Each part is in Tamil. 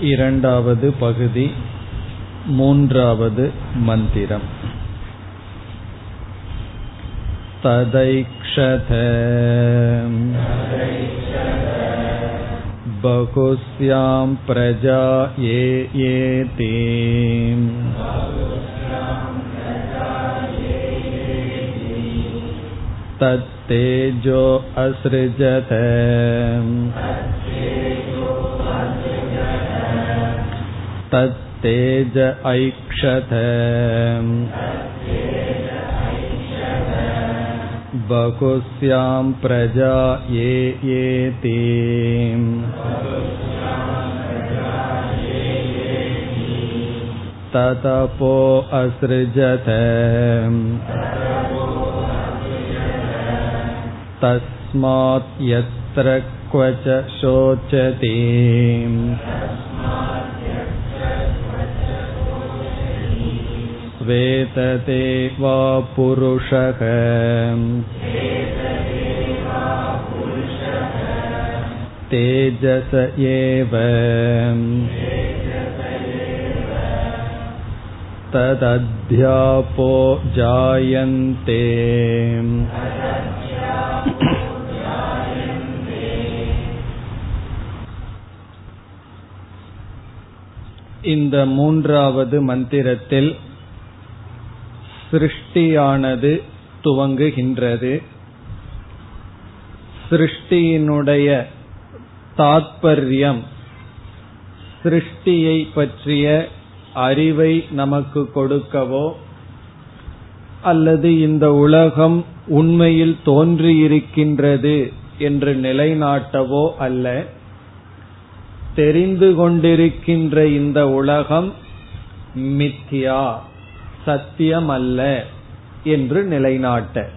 இரண்டாவது பகுதி மூன்றாவது மந்திரம் तदैक्षत बहुस्यां प्रजा ये येति तत्तेजो असृजत तत्तेज ऐक्षत बहुस्यां प्रजा ये येति ततपो असृजत तस्मात् यत्र क्वच शोचति वेतते वा पुरुषः तेजस एव तदध्यापो जायन्ते இந்த மூன்றாவது மந்திரத்தில் சிருஷ்டியானது துவங்குகின்றது. சிருஷ்டியினுடைய தாத்பரியம் சிருஷ்டியை பற்றிய அறிவை நமக்கு கொடுக்கவோ அல்லது இந்த உலகம் உண்மையில் தோன்றியிருக்கின்றது என்று நிலைநாட்டவோ அல்ல. தெரிந்து கொண்டிருக்கின்ற இந்த உலகம் மித்யா. சத்தியமல்ல என்று நிலைநாட்ட.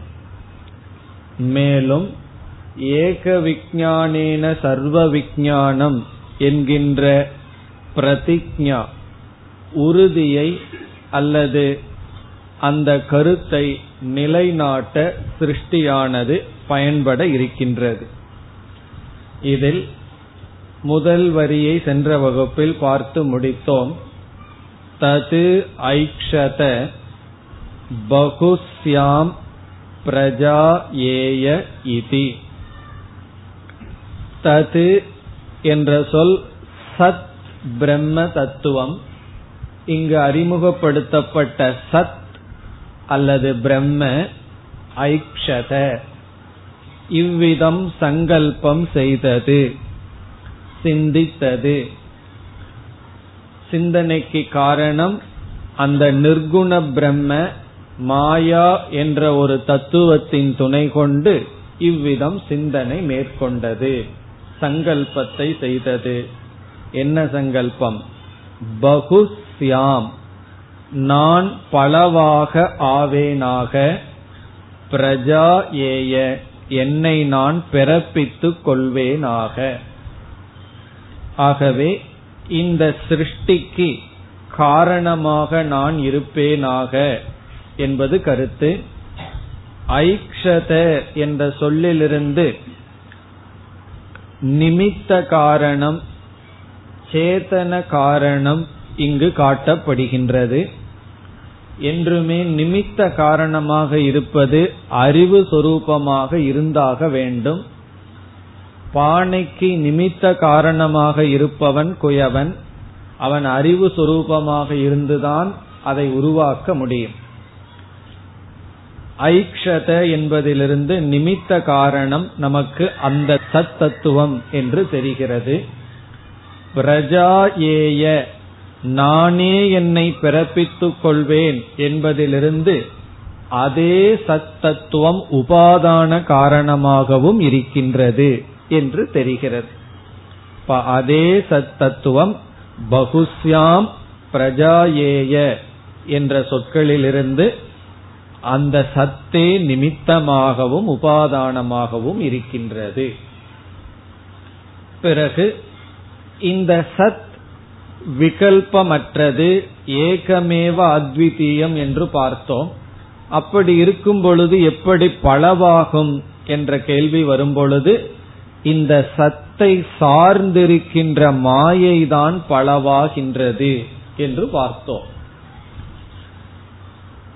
மேலும் ஏக விஜானேன சர்வ விஜானம் என்கின்ற பிரதிஜா உறுதியை அல்லது அந்த கருத்தை நிலைநாட்ட சிருஷ்டியானது பயன்பட இருக்கின்றது. இதில் முதல் வரியை சென்ற வகுப்பில் பார்த்து முடித்தோம். தது ஐக்ஷத பகுஸ்யாம் பிரஜா ஏய இதி தது என்ற சொல் சத் பிரம்ம தத்துவம். இங்கு அறிமுகப்படுத்தப்பட்ட சத் அல்லது பிரம்ம ஐக்ஷத. இவ்விதம் சங்கல்பம் செய்தது சிந்தித்தது. சிந்தனைக்கு காரணம் அந்த நிர்குண பிரம்ம மாயா என்ற ஒரு தத்துவத்தின் துணை கொண்டு இவ்விதம் சிந்தனை மேற்கொண்டது. சங்கல்பத்தை செய்தது. என்ன சங்கல்பம்? பகுஸ்யாம் நான் பலவாக ஆவேனாக பிரஜா ஏய. என்னை நான் பிறப்பித்துக் கொள்வேனாக. ஆகவே இந்த சிருஷ்டிக்கு காரணமாக நான் இருப்பேனாக என்பது கருத்து. ஐக்ஷத என்ற சொல்லிலிருந்து நிமித்த காரணம் சேதன காரணம் இங்கு காட்டப்படுகின்றது. என்றுமே நிமித்த காரணமாக இருப்பது அறிவு சொரூபமாக இருந்தாக வேண்டும். பானைக்கு நிமித்த காரணமாக இருப்பவன் குயவன். அவன் அறிவு சுரூபமாக இருந்துதான் அதை உருவாக்க முடியும். ஐக்ஷத என்பதிலிருந்து நிமித்த காரணம் நமக்கு அந்த சத் தத்துவம் என்று தெரிகிறது. பிரஜா ஏய நானே என்னை பிறப்பித்துக் கொள்வேன் என்பதிலிருந்து அதே சத் தத்துவம் உபாதான காரணமாகவும் இருக்கின்றது. என்று தெரிகிறது. அதே சத் தத்துவம் பகுஸ்யாம் பிரஜாயேய என்ற சொற்களிலிருந்து அந்த சத்தே நிமித்தமாகவும் உபாதானமாகவும் இருக்கின்றது. பிறகு இந்த சத் விகல்பமற்றது ஏகமேவ அத்விதீயம் என்று பார்த்தோம். அப்படி இருக்கும் பொழுது எப்படி பலவாகும் என்ற கேள்வி வரும் பொழுது இந்த சத்தை சார்ந்திருக்கின்ற மாயைதான் பலவாகின்றது என்று பார்த்தோம்.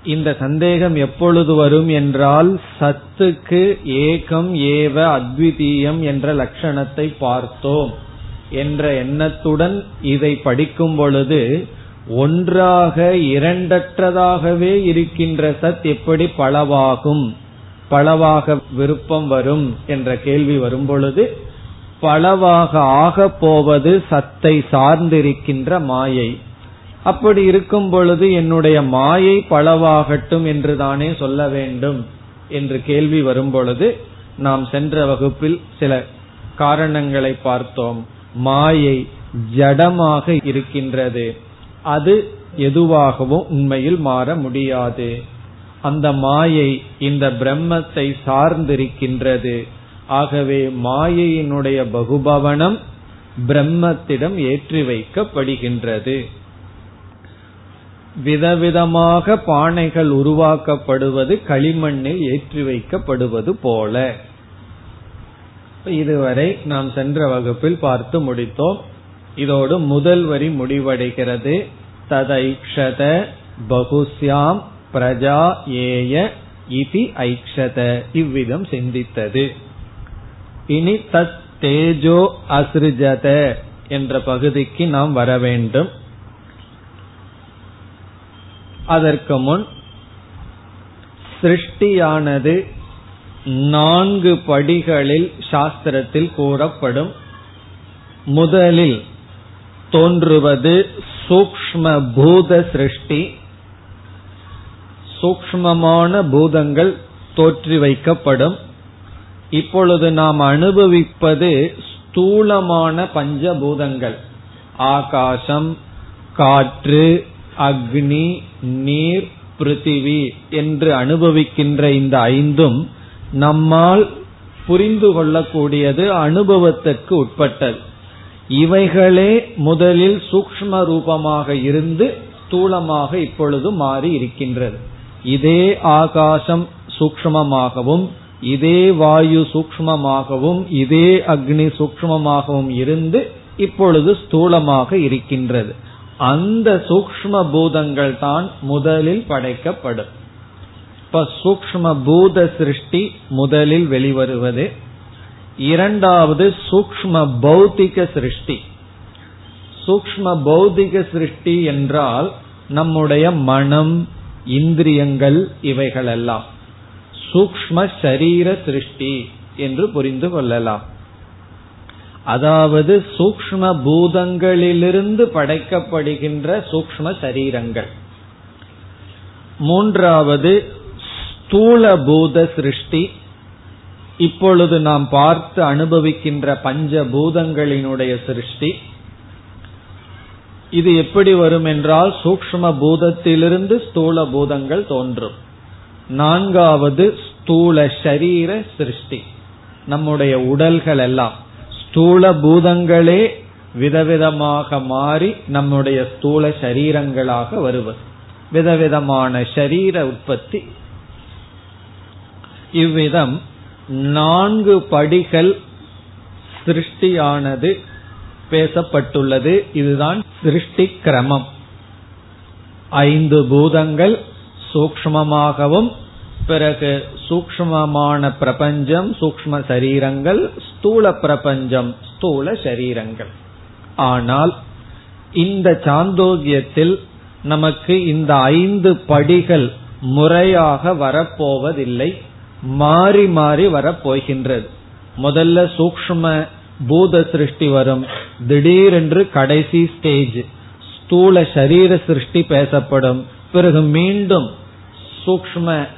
இந்த சந்தேகம் எப்பொழுது வரும் என்றால் சத்துக்கு ஏகம் ஏவ அத்விதீயம் என்ற லட்சணத்தை பார்த்தோம் என்ற எண்ணத்துடன் இதை படிக்கும் பொழுது ஒன்றாக இரண்டற்றதாகவே இருக்கின்ற சத் எப்படி பலவாகும்? பலவாக விருப்பம் வரும் என்ற கேள்வி வரும் பொழுது பலவாக ஆகப் போவது சத்தை சார்ந்திருக்கின்ற மாயை. அப்படி இருக்கும் பொழுது என்னுடைய மாயை பலவாகட்டும் என்று தானே சொல்ல வேண்டும் என்று கேள்வி வரும் பொழுது நாம் சென்ற வகுப்பில் சில காரணங்களை பார்த்தோம். மாயை ஜடமாக இருக்கின்றது. அது எதுவாகவும் உண்மையில் மாற முடியாது. அந்த மாயை இந்த பிரம்மத்தை சார்ந்திருக்கின்றது. ஆகவே மாயையினுடைய பகுபவனம் பிரம்மத்திடம் ஏற்றி வைக்கப்படுகின்றது. விதவிதமாக பானைகள் உருவாக்கப்படுவது களிமண்ணில் ஏற்றி வைக்கப்படுவது போல. இதுவரை நாம் சென்ற வகுப்பில் பார்த்து முடித்தோம். இதோடு முதல் வரி முடிவடைகிறது. ததைக்ஷத பகுஸ்யாம் பிரஜா ஏய இதி ஐக்ஷத. இவ்விதம் சிந்தித்தது. இனி தத் தேஜோ அசிருஜத என்ற பகுதிக்கு நாம் வர வேண்டும். அதற்கு முன் சிருஷ்டியானது நான்கு படிகளில் சாஸ்திரத்தில் கூறப்படும். முதலில் தோன்றுவது சூக்ம பூத சிருஷ்டி சூக்மமான பூதங்கள் தோற்றி வைக்கப்படும். இப்பொழுது நாம் அனுபவிப்பது ஸ்தூலமான பஞ்சபூதங்கள். ஆகாசம் காற்று அக்னி நீர் பிருத்திவி என்று அனுபவிக்கின்ற இந்த ஐந்தும் நம்மால் புரிந்து கொள்ளக்கூடியது அனுபவத்திற்கு உட்பட்டது. இவைகளே முதலில் சூக்ம ரூபமாக இருந்து ஸ்தூலமாக இப்பொழுது மாறி இருக்கின்றது. இதே ஆகாசம் சூக்மமாகவும் இதே வாயு சூக்மமாகவும் இதே அக்னி சூக்மமாகவும் இருந்து இப்பொழுது ஸ்தூலமாக இருக்கின்றது. அந்த சூக்ம பூதங்கள் தான் முதலில் படைக்கப்படும். இப்ப சூக்ம பூத சிருஷ்டி முதலில் வெளிவருவது இரண்டாவது சூக்ம பௌத்திக சிருஷ்டி. சூக்ம பௌத்திக சிருஷ்டி என்றால் நம்முடைய மனம் இந்திரியங்கள் இவைகளெல்லாம். சூக்ம சரீர சிருஷ்டி என்று புரிந்து கொள்ளலாம். அதாவது சூக்ம பூதங்களிலிருந்து படைக்கப்படுகின்ற சூக்ம சரீரங்கள். மூன்றாவது ஸ்தூல பூத சிருஷ்டி இப்பொழுது நாம் பார்த்து அனுபவிக்கின்ற பஞ்ச பூதங்களினுடைய சிருஷ்டி இது எப்படி வரும் என்றால் சூக்ம பூதத்திலிருந்து ஸ்தூல பூதங்கள் தோன்றும். நான்காவது ஸ்தூல சரீர சிருஷ்டி. நம்முடைய உடல்கள் எல்லாம் ஸ்தூல பூதங்களே விதவிதமாக மாறி நம்முடைய ஸ்தூல சரீரங்களாக வருவது. விதவிதமான சரீர உற்பத்தி. இவ்விதம் நான்கு படிகள் சிருஷ்டியானது பேசப்பட்டுள்ளது. இதுதான் சிருஷ்டி கிரமம் ஐந்து பூதங்கள் சூக்மமாகவும் பிறகு சூக்மமான பிரபஞ்சம் சூக்ம சரீரங்கள் ஸ்தூல பிரபஞ்சம் ஸ்தூல சரீரங்கள். ஆனால் இந்த சாந்தோக்கியத்தில் நமக்கு இந்த ஐந்து படிகள் முறையாக வரப்போவதில்லை. மாறி மாறி வரப்போகின்றது. முதல்ல சூக்ம பூத சிருஷ்டி வரும். திடீரென்று கடைசி ஸ்டேஜ் ஸ்தூல சரீர சிருஷ்டி பேசப்படும். பிறகு மீண்டும் சூக்ம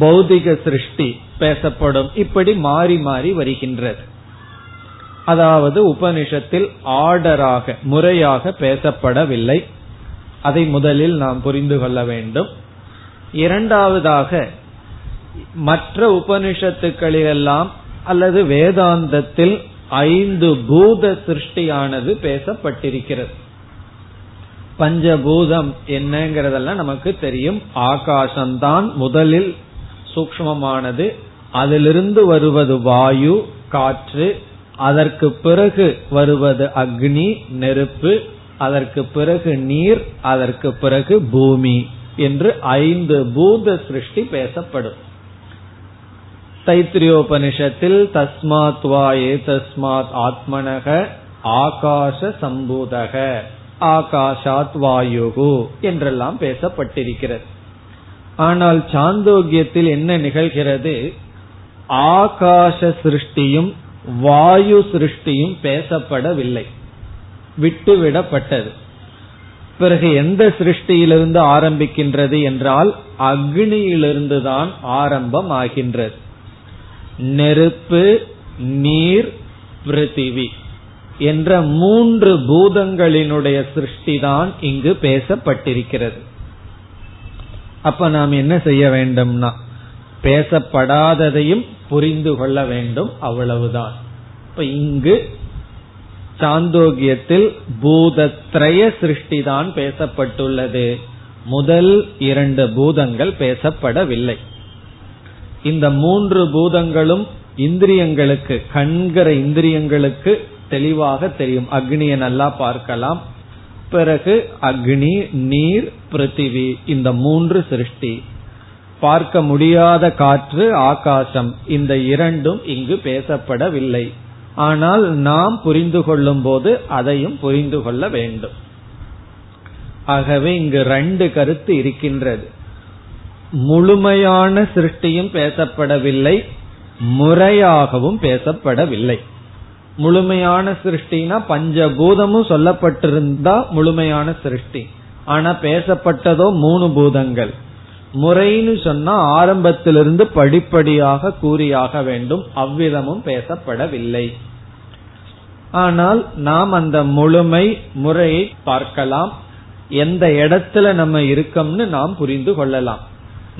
பௌதிக சிருஷ்டி பேசப்படும். இப்படி மாறி மாறி வருகின்றது. அதாவது உபனிஷத்தில் ஆர்டராக முறையாக பேசப்படவில்லை. அதை முதலில் நாம் புரிந்து கொள்ள வேண்டும். இரண்டாவதாக மற்ற உபனிஷத்துக்களிலெல்லாம் அல்லது வேதாந்தத்தில் ஐந்து பூத சிருஷ்டியானது பேசப்பட்டிருக்கிறது. பஞ்சபூதம் என்னங்கிறதெல்லாம் நமக்கு தெரியும். ஆகாசம்தான் முதலில் சூக்மமானது அதிலிருந்து வருவது வாயு காற்று அதற்கு பிறகு வருவது அக்னி நெருப்பு அதற்கு பிறகு நீர் அதற்கு பிறகு பூமி என்று ஐந்து பூத சிருஷ்டி பேசப்படும். தைத்திரியோபனிஷத்தில் தஸ்மாத் வா ஏ தஸ்மாத் ஆத்மனக ஆகாச சம்பூதக ஆகாஷாத் வாயுகு என்றெல்லாம் பேசப்பட்டிருக்கிறது. ஆனால் சாந்தோக்கியத்தில் என்ன நிகழ்கிறது? ஆகாச சிருஷ்டியும் வாயு சிருஷ்டியும் பேசப்படவில்லை. விட்டுவிடப்பட்டது. பிறகு எந்த சிருஷ்டியிலிருந்து ஆரம்பிக்கின்றது என்றால் அக்னியிலிருந்து தான் ஆரம்பம் ஆகின்றது நெருப்பு நீர் பிருத்திவி என்ற மூன்று பூதங்களினுடைய சிருஷ்டி தான் இங்கு பேசப்பட்டிருக்கிறது. அப்ப நாம் என்ன செய்ய வேண்டும்னா பேசப்படாததையும் புரிந்து கொள்ள வேண்டும் அவ்வளவுதான். இப்ப இங்கு சாந்தோக்கியத்தில் பூதத்ரய சிருஷ்டி தான் பேசப்பட்டுள்ளது. முதல் இரண்டு பூதங்கள் பேசப்படவில்லை. இந்த மூன்று பூதங்களும் இந்திரியங்களுக்கு கண்கிற இந்திரியங்களுக்கு தெளிவாக தெரியும். அக்னியை நல்லா பார்க்கலாம். பிறகு அக்னி நீர் பிருத்திவி இந்த மூன்று சிருஷ்டி. பார்க்க முடியாத காற்று ஆகாசம் இந்த இரண்டும் இங்கு பேசப்படவில்லை. ஆனால் நாம் புரிந்து கொள்ளும் போது அதையும் புரிந்து கொள்ள வேண்டும். ஆகவே இங்கு ரெண்டு கருத்து இருக்கின்றது. முழுமையான சிருஷ்டியும் பேசப்படவில்லை முறையாகவும் பேசப்படவில்லை. முழுமையான சிருஷ்டினா பஞ்சபூதமும் சொல்லப்பட்டிருந்தா முழுமையான சிருஷ்டி. ஆனா பேசப்பட்டதோ மூணு பூதங்கள். முறைன்னு சொன்னா ஆரம்பத்திலிருந்து படிப்படியாக கூறியாக வேண்டும் அவ்விதமும் பேசப்படவில்லை. ஆனால் நாம் அந்த முழுமை முறையை பார்க்கலாம். எந்த இடத்துல நம்ம இருக்கோம்னு நாம் புரிந்து கொள்ளலாம்.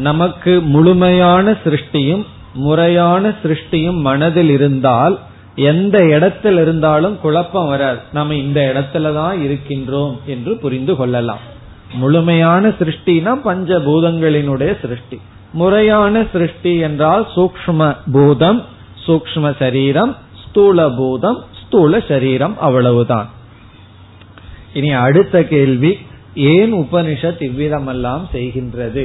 நமக்கு முழுமையான சிருஷ்டியும் முறையான சிருஷ்டியும் மனதில் இருந்தால் எந்த இடத்தில் இருந்தாலும் குழப்பம் வராது. நம்ம இந்த இடத்துலதான் இருக்கின்றோம் என்று புரிந்து கொள்ளலாம். முழுமையான சிருஷ்டினா பஞ்ச பூதங்களினுடைய சிருஷ்டி. முறையான சிருஷ்டி என்றால் சூக்ம பூதம் சூக்ம சரீரம் ஸ்தூல பூதம் ஸ்தூல சரீரம் அவ்வளவுதான். இனி அடுத்த கேள்வி ஏன் உபனிஷத் இவ்விதமெல்லாம் செய்கின்றது?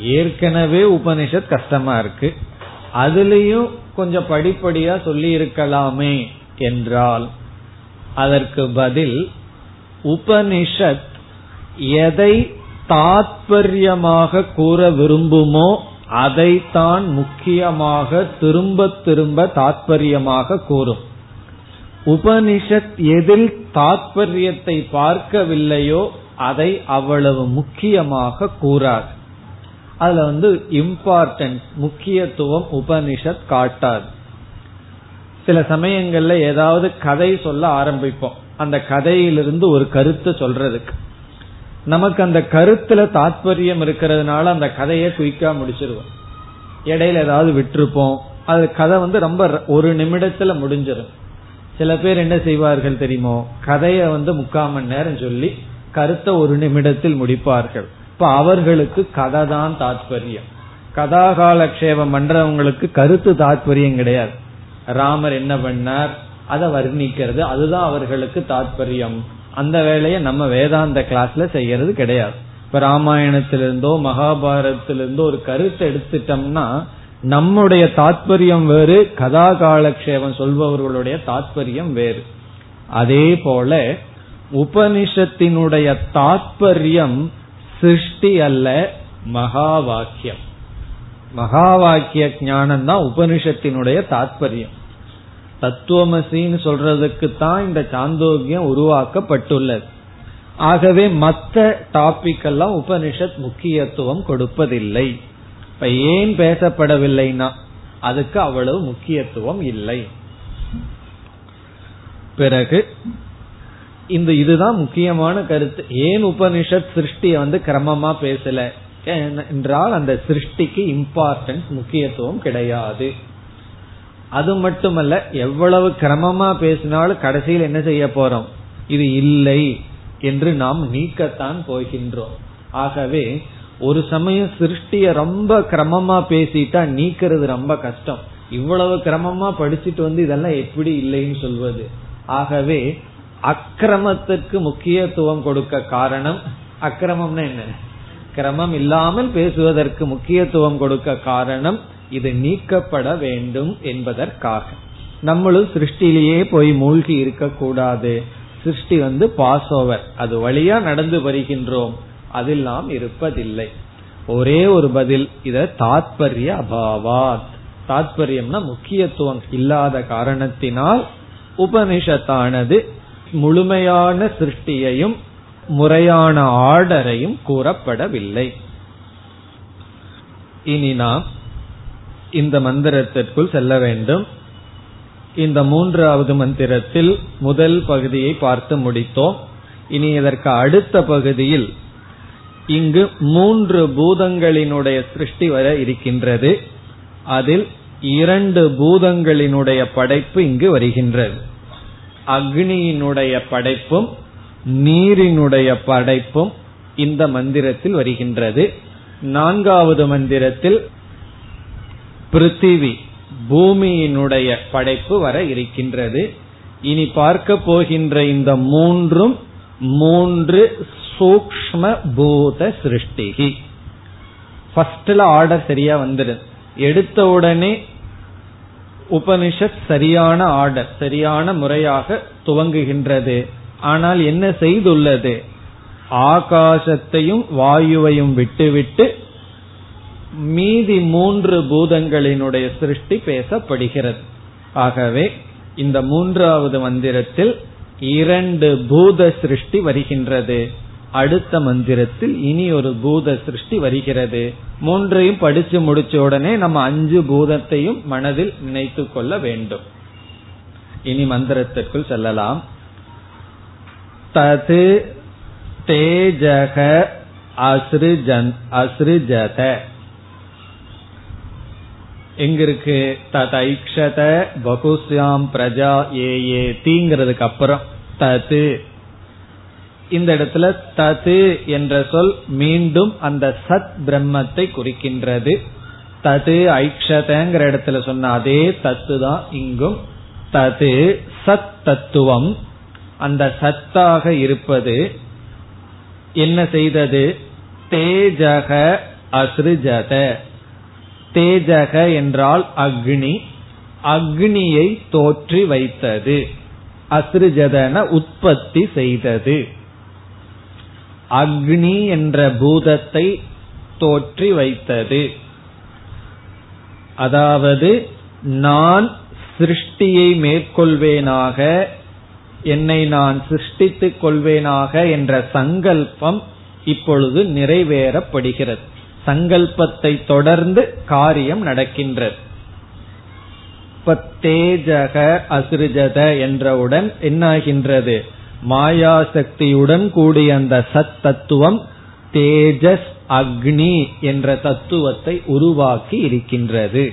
ஏற்கனவே உபனிஷத் கஷ்டமா இருக்கு. அதுலயும் கொஞ்சம் படிப்படியா சொல்லி இருக்கலாமே என்றால் அதற்கு பதில் உபனிஷத் எதை தாத்பரியமாக கூற விரும்புமோ அதைத்தான் முக்கியமாக திரும்ப திரும்ப தாத்பரியமாக கூறும். உபனிஷத் எதில் தாத்பரியத்தை பார்க்கவில்லையோ அதை அவ்வளவு முக்கியமாக கூறாது. அதுல வந்து இம்பார்ட்டன்ஸ் முக்கியத்துவம் உபனிஷத் காட்டாது சில சமயங்கள்ல ஏதாவது கதை சொல்ல ஆரம்பிப்போம். அந்த கதையிலிருந்து ஒரு கருத்து சொல்றதுக்கு. நமக்கு அந்த கருத்துல தாத்பரியம் இருக்கிறதுனால அந்த கதையை குயிக்கா முடிச்சிருவோம். இடையில ஏதாவது விட்டுருப்போம். அது கதை வந்து ரொம்ப ஒரு நிமிடத்துல முடிஞ்சிடும் சில பேர் என்ன செய்வார்கள் தெரியுமோ? கதையை வந்து முக்கால் மணி நேரம் சொல்லி கருத்தை ஒரு நிமிடத்தில் முடிப்பார்கள். இப்ப அவர்களுக்கு கதை தான் தாத்பரியம். கதாகாலக்ஷேபம் பண்றவங்களுக்கு கருத்து தாத்பரியம் கிடையாது. ராமர் என்ன பண்ணார்? அதை வர்ணிக்கிறது. அதுதான் அவர்களுக்கு தாத்பரியம். அந்த வேலையை நம்ம வேதாந்த கிளாஸ்ல செய்யறது கிடையாது. இப்ப ராமாயணத்திலிருந்தோ மகாபாரதத்திலிருந்தோ ஒரு கருத்தை எடுத்துட்டோம்னா நம்முடைய தாத்பரியம் வேறு கதா காலக்ஷேபம் சொல்பவர்களுடைய தாத்பரியம் வேறு. அதே போல உபனிஷத்தினுடைய தாத்பரியம் சிருஷ்டி அல்ல மகா வாக்கியம் மகா வாக்கிய ஞானம் தான் உபனிஷத்தினுடைய தாத்பரியம். தத்துவமசின்னு சொல்றதுக்கு தான் இந்த சாந்தோக்கியம் உருவாக்கப்பட்டுள்ளது. ஆகவே மற்ற டாபிக் எல்லாம் உபனிஷத் முக்கியத்துவம் கொடுப்பதில்லை. இப்ப ஏன் பேசப்படவில்லைனா அதுக்கு அவ்வளவு முக்கியத்துவம் இல்லை. பிறகு இந்த இதுதான் முக்கியமான கருத்து. ஏன் உபனிஷத் சிருஷ்டிய வந்து கிரமமா பேசல? என்றால் அந்த சிருஷ்டிக்கு இம்பார்ட்டன்ஸ் முக்கியத்துவம் கிடையாது. அது மட்டுமல்ல எவ்வளவு கிரமமா பேசினாலும் கடைசியில் என்ன செய்ய போறோம்? இது இல்லை என்று நாம் நீக்கத்தான் போகின்றோம். ஆகவே ஒரு சமயம் சிருஷ்டிய ரொம்ப கிரமமா பேசிட்டா நீக்கிறது ரொம்ப கஷ்டம். இவ்வளவு கிரமமா படிச்சுட்டு வந்து இதெல்லாம் எப்படி இல்லைன்னு சொல்வது? ஆகவே அக்கிரமத்திற்கு முக்கியத்துவம் கொடுக்க காரணம் அக்கிரமம்னா என்ன? கிரமம் இல்லாமல் பேசுவதற்கு முக்கியத்துவம் கொடுக்க காரணம் இது நீக்கப்பட வேண்டும் என்பதற்காக. நம்மளும் சிருஷ்டிலேயே போய் மூழ்கி இருக்கக்கூடாது. சிருஷ்டி வந்து பாஸ் ஓவர் அது வழியா நடந்து வருகின்றோம். அதில் நாம் இருப்பதில்லை. ஒரே ஒரு பதில் இத தாத்பரிய அபாவாத். தாத்பரியம்னா முக்கியத்துவம் இல்லாத காரணத்தினால் உபனிஷத்தானது முழுமையான சிருஷ்டியையும் முறையான ஆர்டரையும் கூறப்படவில்லை. இனி நாம் இந்த மந்திரத்திற்குள் செல்ல வேண்டும். இந்த மூன்றாவது மந்திரத்தில் முதல் பகுதியை பார்த்து முடித்தோம். இனி இதற்கு அடுத்த பகுதியில் இங்கு மூன்று பூதங்களினுடைய சிருஷ்டி வர இருக்கின்றது. அதில் இரண்டு பூதங்களினுடைய படைப்பு இங்கு வருகின்றது. அக்னியினுடைய படைப்பும் நீரினுடைய படைப்பும் இந்த மந்திரத்தில் வருகின்றது. நான்காவது மந்திரத்தில் பிருத்திவி பூமியினுடைய படைப்பு வர இருக்கின்றது. இனி பார்க்க போகின்ற இந்த மூன்றும் மூன்று சூக்ம பூத சிருஷ்டிகி ஃபர்ஸ்ட்ல ஆர்டர் சரியா வந்துடுது எடுத்த உடனே உபனிஷத் சரியான ஆர்டர் சரியான முறையாக துவங்குகின்றது. ஆனால் என்ன செய்துள்ளது? ஆகாசத்தையும் வாயுவையும் விட்டுவிட்டு மீதி மூன்று பூதங்களினுடைய சிருஷ்டி பேசப்படுகிறது. ஆகவே இந்த மூன்றாவது மந்திரத்தில் இரண்டு பூத சிருஷ்டி வருகின்றது. அடுத்த மந்திரத்தில் இனி ஒரு பூத சிருஷ்டி வருகிறது. மூன்றையும் படிச்சு முடிச்ச உடனே நம்ம அஞ்சு பூதத்தையும் மனதில் நினைத்து கொள்ள வேண்டும். இனி மந்திரத்திற்குள் செல்லலாம். தது தேஜக அசிருஜன் அசிருஜத எங்கிருக்கு? ததைக்ஷத பகுஸ்யாம் பிரஜா ஏ ஏ தீங்கிறதுக்கு அப்புறம் தது. இந்த இடத்துல தது என்ற சொல் மீண்டும் அந்த சத் பிரம்மத்தை குறிக்கின்றது. தது ஐக்ஷதங்கிற இடத்துல சொன்ன அதே தத்து தான் இங்கும். தது சத் தத்துவம். அந்த சத்தாக இருப்பது என்ன செய்தது? தேஜக அசிருஜத தேஜக என்றால் அக்னி. அக்னியை தோற்றி வைத்தது. அசிருஜதன உற்பத்தி செய்தது. அக்னி என்ற பூதத்தை தோற்றி வைத்தது. அதாவது நான் சிருஷ்டியை மேற்கொள்வேனாக என்னை நான் சிருஷ்டித்துக் கொள்வேனாக என்ற சங்கல்பம் இப்பொழுது நிறைவேறப்படுகிறது. சங்கல்பத்தை தொடர்ந்து காரியம் நடக்கின்றது. தேஜக அசிருஜத என்றவுடன் மாயாசக்தியுடன் கூடிய அந்த சத் தத்துவம் தேஜஸ் அக்னி என்ற தத்துவத்தை உருவாக்கி இருக்கின்றது.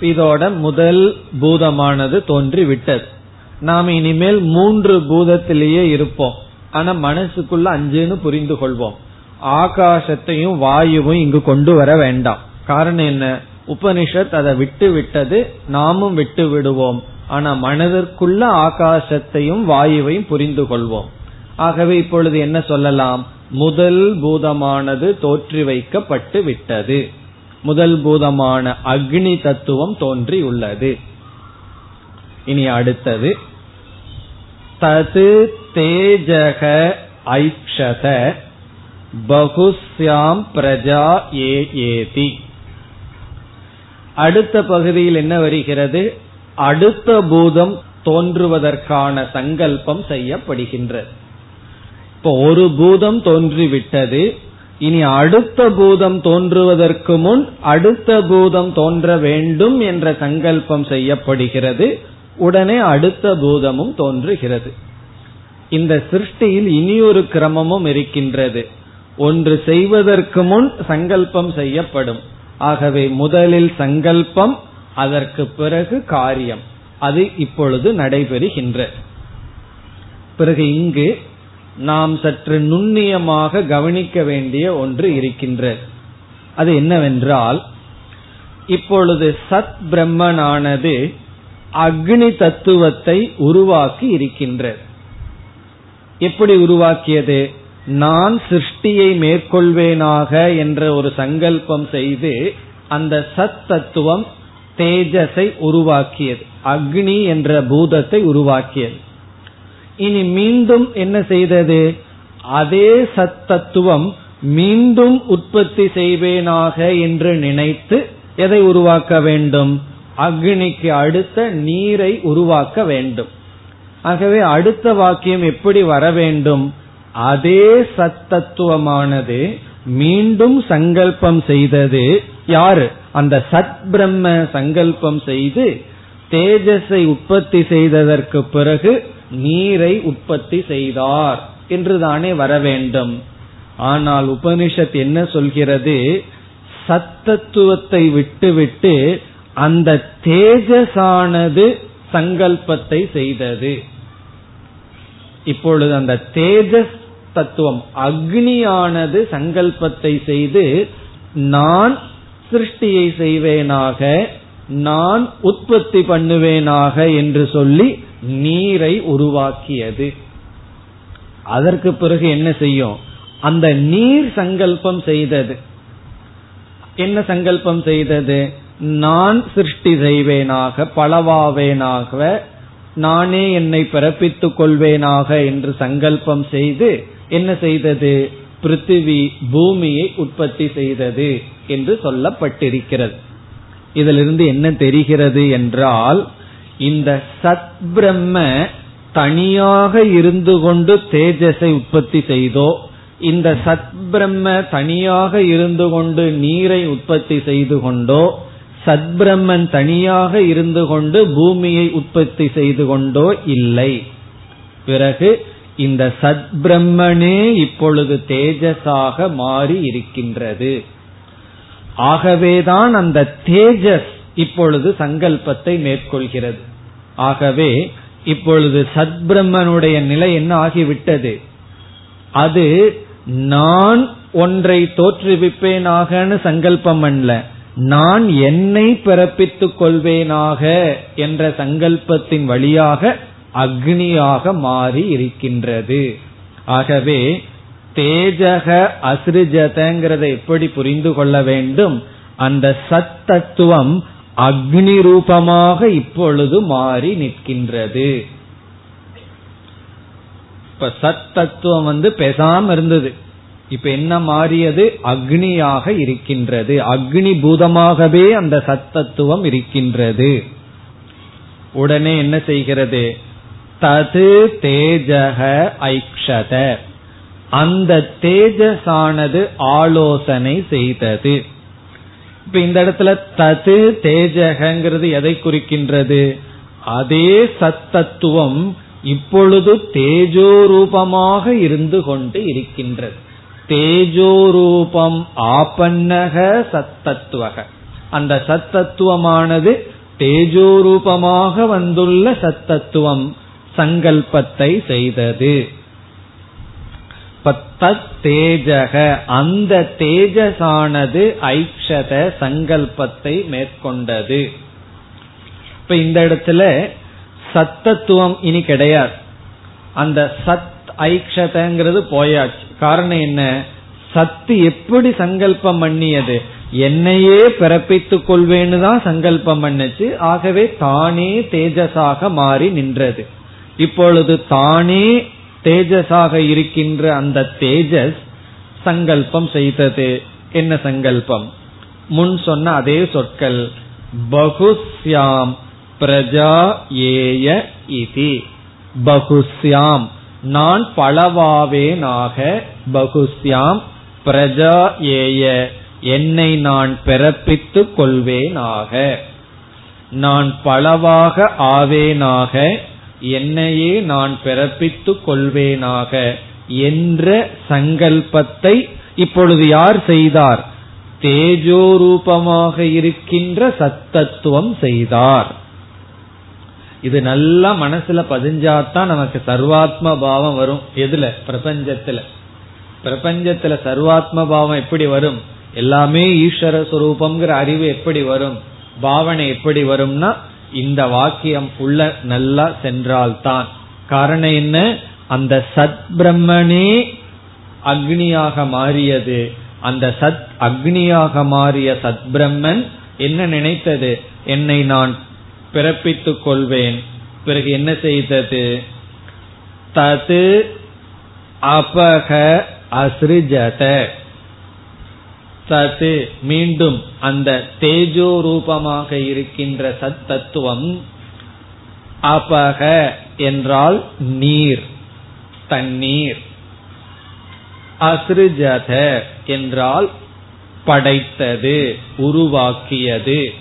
இதோட முதல் பூதமானது தோன்றி விட்டது நாம் இனிமேல் மூன்று பூதத்திலேயே இருப்போம். ஆனா மனசுக்குள்ள அஞ்சுன்னு புரிந்து கொள்வோம். ஆகாசத்தையும் வாயுவும் இங்கு கொண்டு வர வேண்டாம். காரணம் என்ன? உபனிஷத் அதை விட்டு விட்டது நாமும் விட்டு விடுவோம். ஆனா மனதிற்குள்ள ஆகாசத்தையும் வாயுவையும் புரிந்து கொள்வோம். ஆகவே இப்பொழுது என்ன சொல்லலாம்? முதல் பூதமானது தோற்றி வைக்கப்பட்டு விட்டது. முதல் பூதமான அக்னி தத்துவம் தோன்றி உள்ளது இனி அடுத்தது. தது தேஜக ஐக்ஷத பகுஸ்யாம் பிரஜா ஏ ஏதி. அடுத்த பகுதியில் என்ன வருகிறது? அடுத்த பூதம் தோன்றுவதற்கான சங்கல்பம் செய்யப்படுகின்றது இப்போ ஒரு பூதம் தோன்றிவிட்டது இனி அடுத்த பூதம் தோன்றுவதற்கு முன் அடுத்த பூதம் தோன்ற வேண்டும் என்ற சங்கல்பம் செய்யப்படுகிறது உடனே அடுத்த பூதமும் தோன்றுகிறது. இந்த சிருஷ்டியில் இனியொரு கிரமமும் இருக்கின்றது. ஒன்று செய்வதற்கு முன் சங்கல்பம் செய்யப்படும். ஆகவே முதலில் சங்கல்பம் அதற்கு பிறகு காரியம். அது இப்பொழுது நடைபெறுகின்ற. பிறகு இங்கு நாம் சற்று நுண்ணியமாக கவனிக்க வேண்டிய ஒன்று இருக்கின்ற. அது என்னவென்றால் இப்பொழுது சத் பிரம்மனானது அக்னி தத்துவத்தை உருவாக்கி இருக்கின்றது எப்படி உருவாக்கியது? நான் சிருஷ்டியை மேற்கொள்வேனாக என்ற ஒரு சங்கல்பம் செய்து அந்த சத் தத்துவம் தேஜஸை உருவாக்கியது. அக்னி என்ற பூதத்தை உருவாக்கியது. இனி மீண்டும் என்ன செய்தது? அதே சத்தத்துவம் மீண்டும் உற்பத்தி செய்வேனாக என்று நினைத்து எதை உருவாக்க வேண்டும்? அக்னிக்கு அடுத்த நீரை உருவாக்க வேண்டும். ஆகவே அடுத்த வாக்கியம் எப்படி வர வேண்டும்? அதே சத்தத்துவமானது மீண்டும் சங்கல்பம் செய்தது யாரு? அந்த சத் பிரம்ம சங்கல்பம் செய்து தேஜஸை உற்பத்தி செய்ததற்கு பிறகு நீரை உற்பத்தி செய்தார் என்றுதானே வர வேண்டும். ஆனால் உபனிஷத் என்ன சொல்கிறது? சத்தத்துவத்தை விட்டுவிட்டு அந்த தேஜஸானது சங்கல்பத்தை செய்தது. இப்பொழுது அந்த தேஜஸ் தத்துவம். அக்னியானது சங்கல்பத்தை செய்து நான் சிருஷ்டியை செய்வேனாக நான் உற்பத்தி பண்ணுவேனாக என்று சொல்லி நீரை உருவாக்கியது. அதற்கு பிறகு என்ன செய்யும்? அந்த நீர் சங்கல்பம் செய்தது. என்ன சங்கல்பம் செய்தது? நான் சிருஷ்டி செய்வேனாக பலவாவேனாக நானே என்னை பிறப்பித்துக் கொள்வேனாக என்று சங்கல்பம் செய்து என்ன செய்தது? பிருத்திவி பூமியை உற்பத்தி செய்தது என்று சொல்லப்பட்டிருக்கிறது. இதிலிருந்து என்ன தெரிகிறது என்றால் இந்த சத் பிரம்ம தனியாக இருந்து கொண்டு தேஜஸை உற்பத்தி செய்தோ இந்த சத் பிரம்ம தனியாக இருந்து கொண்டு நீரை உற்பத்தி செய்து கொண்டோ சத்பிரம்மன் தனியாக இருந்து கொண்டு பூமியை உற்பத்தி செய்து கொண்டோ இல்லை. பிறகு இந்த சத் பிரம்மனே இப்பொழுது தேஜஸாக மாறி இருக்கின்றது. ஆகவேதான் அந்த தேஜஸ் இப்பொழுது சங்கல்பத்தை மேற்கொள்கிறது. ஆகவே இப்பொழுது சத் பிரம்மனுடைய நிலை என்ன ஆகிவிட்டது? அது நான் ஒன்றை தோற்றுவிப்பேனாகனு சங்கல்பம் அல்ல. நான் என்னை பிறப்பித்துக் கொள்வேனாக என்ற சங்கல்பத்தின் வழியாக அக்னியாக மாறி இருக்கின்றது. ஆகவே தேஜக அசிருஜதங்கிறத எப்படி புரிந்து கொள்ள வேண்டும்? அந்த சத் தத்துவம் அக்னி ரூபமாக இப்பொழுது மாறி நிற்கின்றது. இப்ப சத் தத்துவம் வந்து பெசாம இருந்தது. இப்ப என்ன மாறியது? அக்னியாக இருக்கின்றது. அக்னி பூதமாகவே அந்த சத்தத்துவம் இருக்கின்றது. உடனே என்ன செய்கிறது? தது தேஜக ஐக்ஷத. அந்த தேஜஸானது ஆலோசனை செய்தது. இப்ப இந்த இடத்துல தது தேஜகங்கிறது எதை குறிக்கின்றது? அதே சத்தத்துவம் இப்பொழுது தேஜோரூபமாக இருந்து கொண்டு இருக்கின்றது. தேஜோரூபம் ஆபன்னக சத்தத்துவக. அந்த சத்தத்துவமானது தேஜோரூபமாக வந்துள்ள சத்தத்துவம். சங்கல்பத்தை செய்தது. தேஜக. அந்த தேஜசானது ஐக்ஷத சங்கல்பத்தை மேற்கொண்டது. இப்ப இந்த இடத்துல சத்தத்துவம் இனி கிடையாது. அந்த சத் ஐக்ஷதங்கிறது போயாச்சு. காரணம் என்ன? சத்து எப்படி சங்கல்பம் பண்ணியது? என்னையே பிறப்பித்துக் கொள்வேன்னு தான் சங்கல்பம் பண்ணுச்சு. ஆகவே தானே தேஜஸாக மாறி நின்றது. இப்பொழுது தானே தேஜஸாக இருக்கின்ற அந்த தேஜஸ் சங்கல்பம் செய்தது. என்ன சங்கல்பம்? முன் சொன்ன அதே சொற்கள் பகுஸ்யாம் பிரஜா ஏய இதி. பகுஸ்யாம் நான் பலவாவேனாக பகுஸ்யாம் பிரஜா ஏய என்னை நான் பிறப்பித்துக் கொள்வேனாக. நான் பலவாக ஆவேனாக என்னையே நான் பிறப்பித்துக் கொள்வேனாக என்ற சங்கல்பத்தை இப்பொழுது யார் செய்தார்? தேஜோரூபமாக இருக்கின்ற சத்தத்துவம் செய்தார். இது நல்லா மனசுல பதிஞ்சாதான் நமக்கு சர்வாத்ம பாவம் வரும். எதுல? பிரபஞ்சத்துல. பிரபஞ்சத்துல சர்வாத்ம பாவம் எப்படி வரும்? எல்லாமே ஈஸ்வர சுரூபம்ங்கிற அறிவு எப்படி வரும்? பாவனை எப்படி வரும்னா இந்த வாக்கியம் உள்ள நல்லா சென்றால்தான். காரணம் என்ன? அந்த சத் பிரம்மனே அக்னியாக மாறியது. அந்த சத் அக்னியாக மாறிய சத் பிரம்மன் என்ன நினைத்தது? என்னை நான் பிறப்பித்துக் கொள்வேன். பிறகு என்ன செய்தது? தது அபக அசிருஜத தது மீண்டும் அந்த தேஜோ ரூபமாக இருக்கின்ற சத் தத்துவம் அபக என்றால் நீர் தண்ணீர். அசிருஜத என்றால் படைத்தது உருவாக்கியது.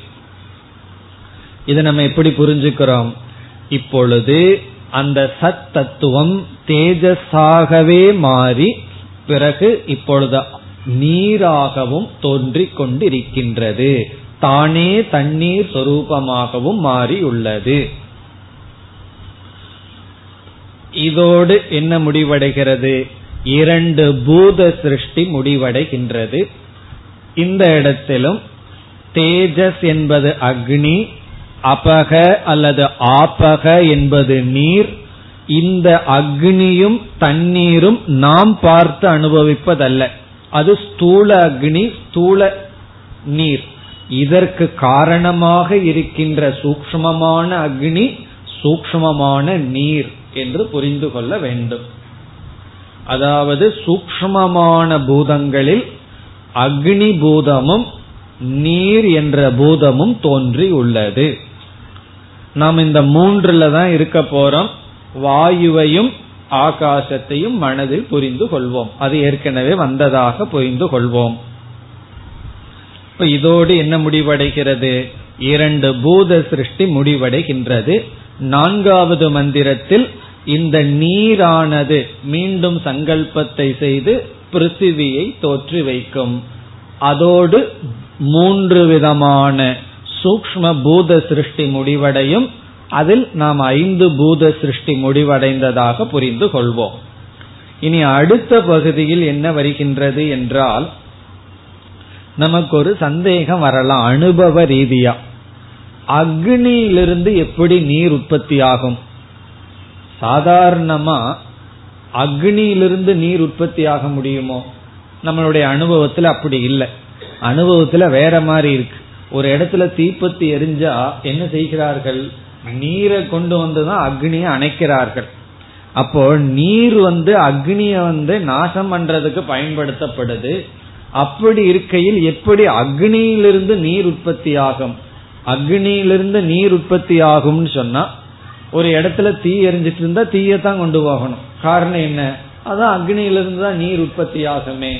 இதை நம்ம எப்படி புரிஞ்சுக்கிறோம்? இப்பொழுது அந்த சத் தத்துவம் தேஜஸாகவே மாறி பிறகு இப்பொழுது நீராகவும் தோன்றிக் கொண்டிருக்கின்றது தானே தண்ணீர் சொரூபமாகவும் மாறியுள்ளது. இதோடு என்ன முடிவடைகிறது? இரண்டு பூத சிருஷ்டி முடிவடைகின்றது. இந்த இடத்திலும் தேஜஸ் என்பது அக்னி அபக அல்லது ஆபக என்பது நீர். இந்த அக்னியும் தண்ணீரும் நாம் பார்த்து அனுபவிப்பதல்ல. அது ஸ்தூல அக்னி ஸ்தூல நீர். இதற்கு காரணமாக இருக்கின்ற சூக்மமான அக்னி சூக்மமான நீர் என்று புரிந்து கொள்ள வேண்டும். அதாவது சூக்மமான பூதங்களில் அக்னி பூதமும் நீர் என்ற பூதமும் தோன்றி உள்ளது. நாம் இந்த மூன்றுல தான் இருக்க போறோம். வாயுவையும் ஆகாசத்தையும் மனதில் புரிந்து கொள்வோம். அது ஏற்கனவே வந்ததாக புரிந்து கொள்வோம். இப்ப இதோடு என்ன முடிவடைகிறது? இரண்டு பூத சிருஷ்டி முடிவடைகின்றது. நான்காவது மந்திரத்தில் இந்த நீரானது மீண்டும் சங்கல்பத்தை செய்து பிருத்திவியை தோற்றி வைக்கும். அதோடு மூன்று விதமான சூக்ம பூத சிருஷ்டி முடிவடையும். அதில் நாம் ஐந்து பூத சிருஷ்டி முடிவடைந்ததாக புரிந்து கொள்வோம். இனி அடுத்த பகுதியில் என்ன வருகின்றது என்றால் நமக்கு ஒரு சந்தேகம் வரலாம் அனுபவ ரீதியா. அக்னியிலிருந்து எப்படி நீர் உற்பத்தி ஆகும் சாதாரணமா அக்னியிலிருந்து நீர் உற்பத்தி ஆக முடியுமோ? நம்மளுடைய அனுபவத்துல அப்படி இல்லை. அனுபவத்துல வேற மாதிரி இருக்கு. ஒரு இடத்துல தீப்பத்தி எரிஞ்சா என்ன செய்கிறார்கள்? நீரை கொண்டு வந்துதான் அக்னியை அணைக்கிறார்கள். அப்போ நீர் வந்து அக்னிய வந்து நாசம் பண்றதுக்கு பயன்படுத்தப்படுது. அப்படி இருக்கையில் எப்படி அக்னியிலிருந்து நீர் உற்பத்தி ஆகும் அக்னியிலிருந்து நீர் உற்பத்தி ஆகும்னு சொன்னா ஒரு இடத்துல தீ எரிஞ்சிட்டு இருந்தா தீயத்தான் கொண்டு போகணும். காரணம் என்ன? அதான் அக்னியிலிருந்து தான் நீர் உற்பத்தி ஆகுமே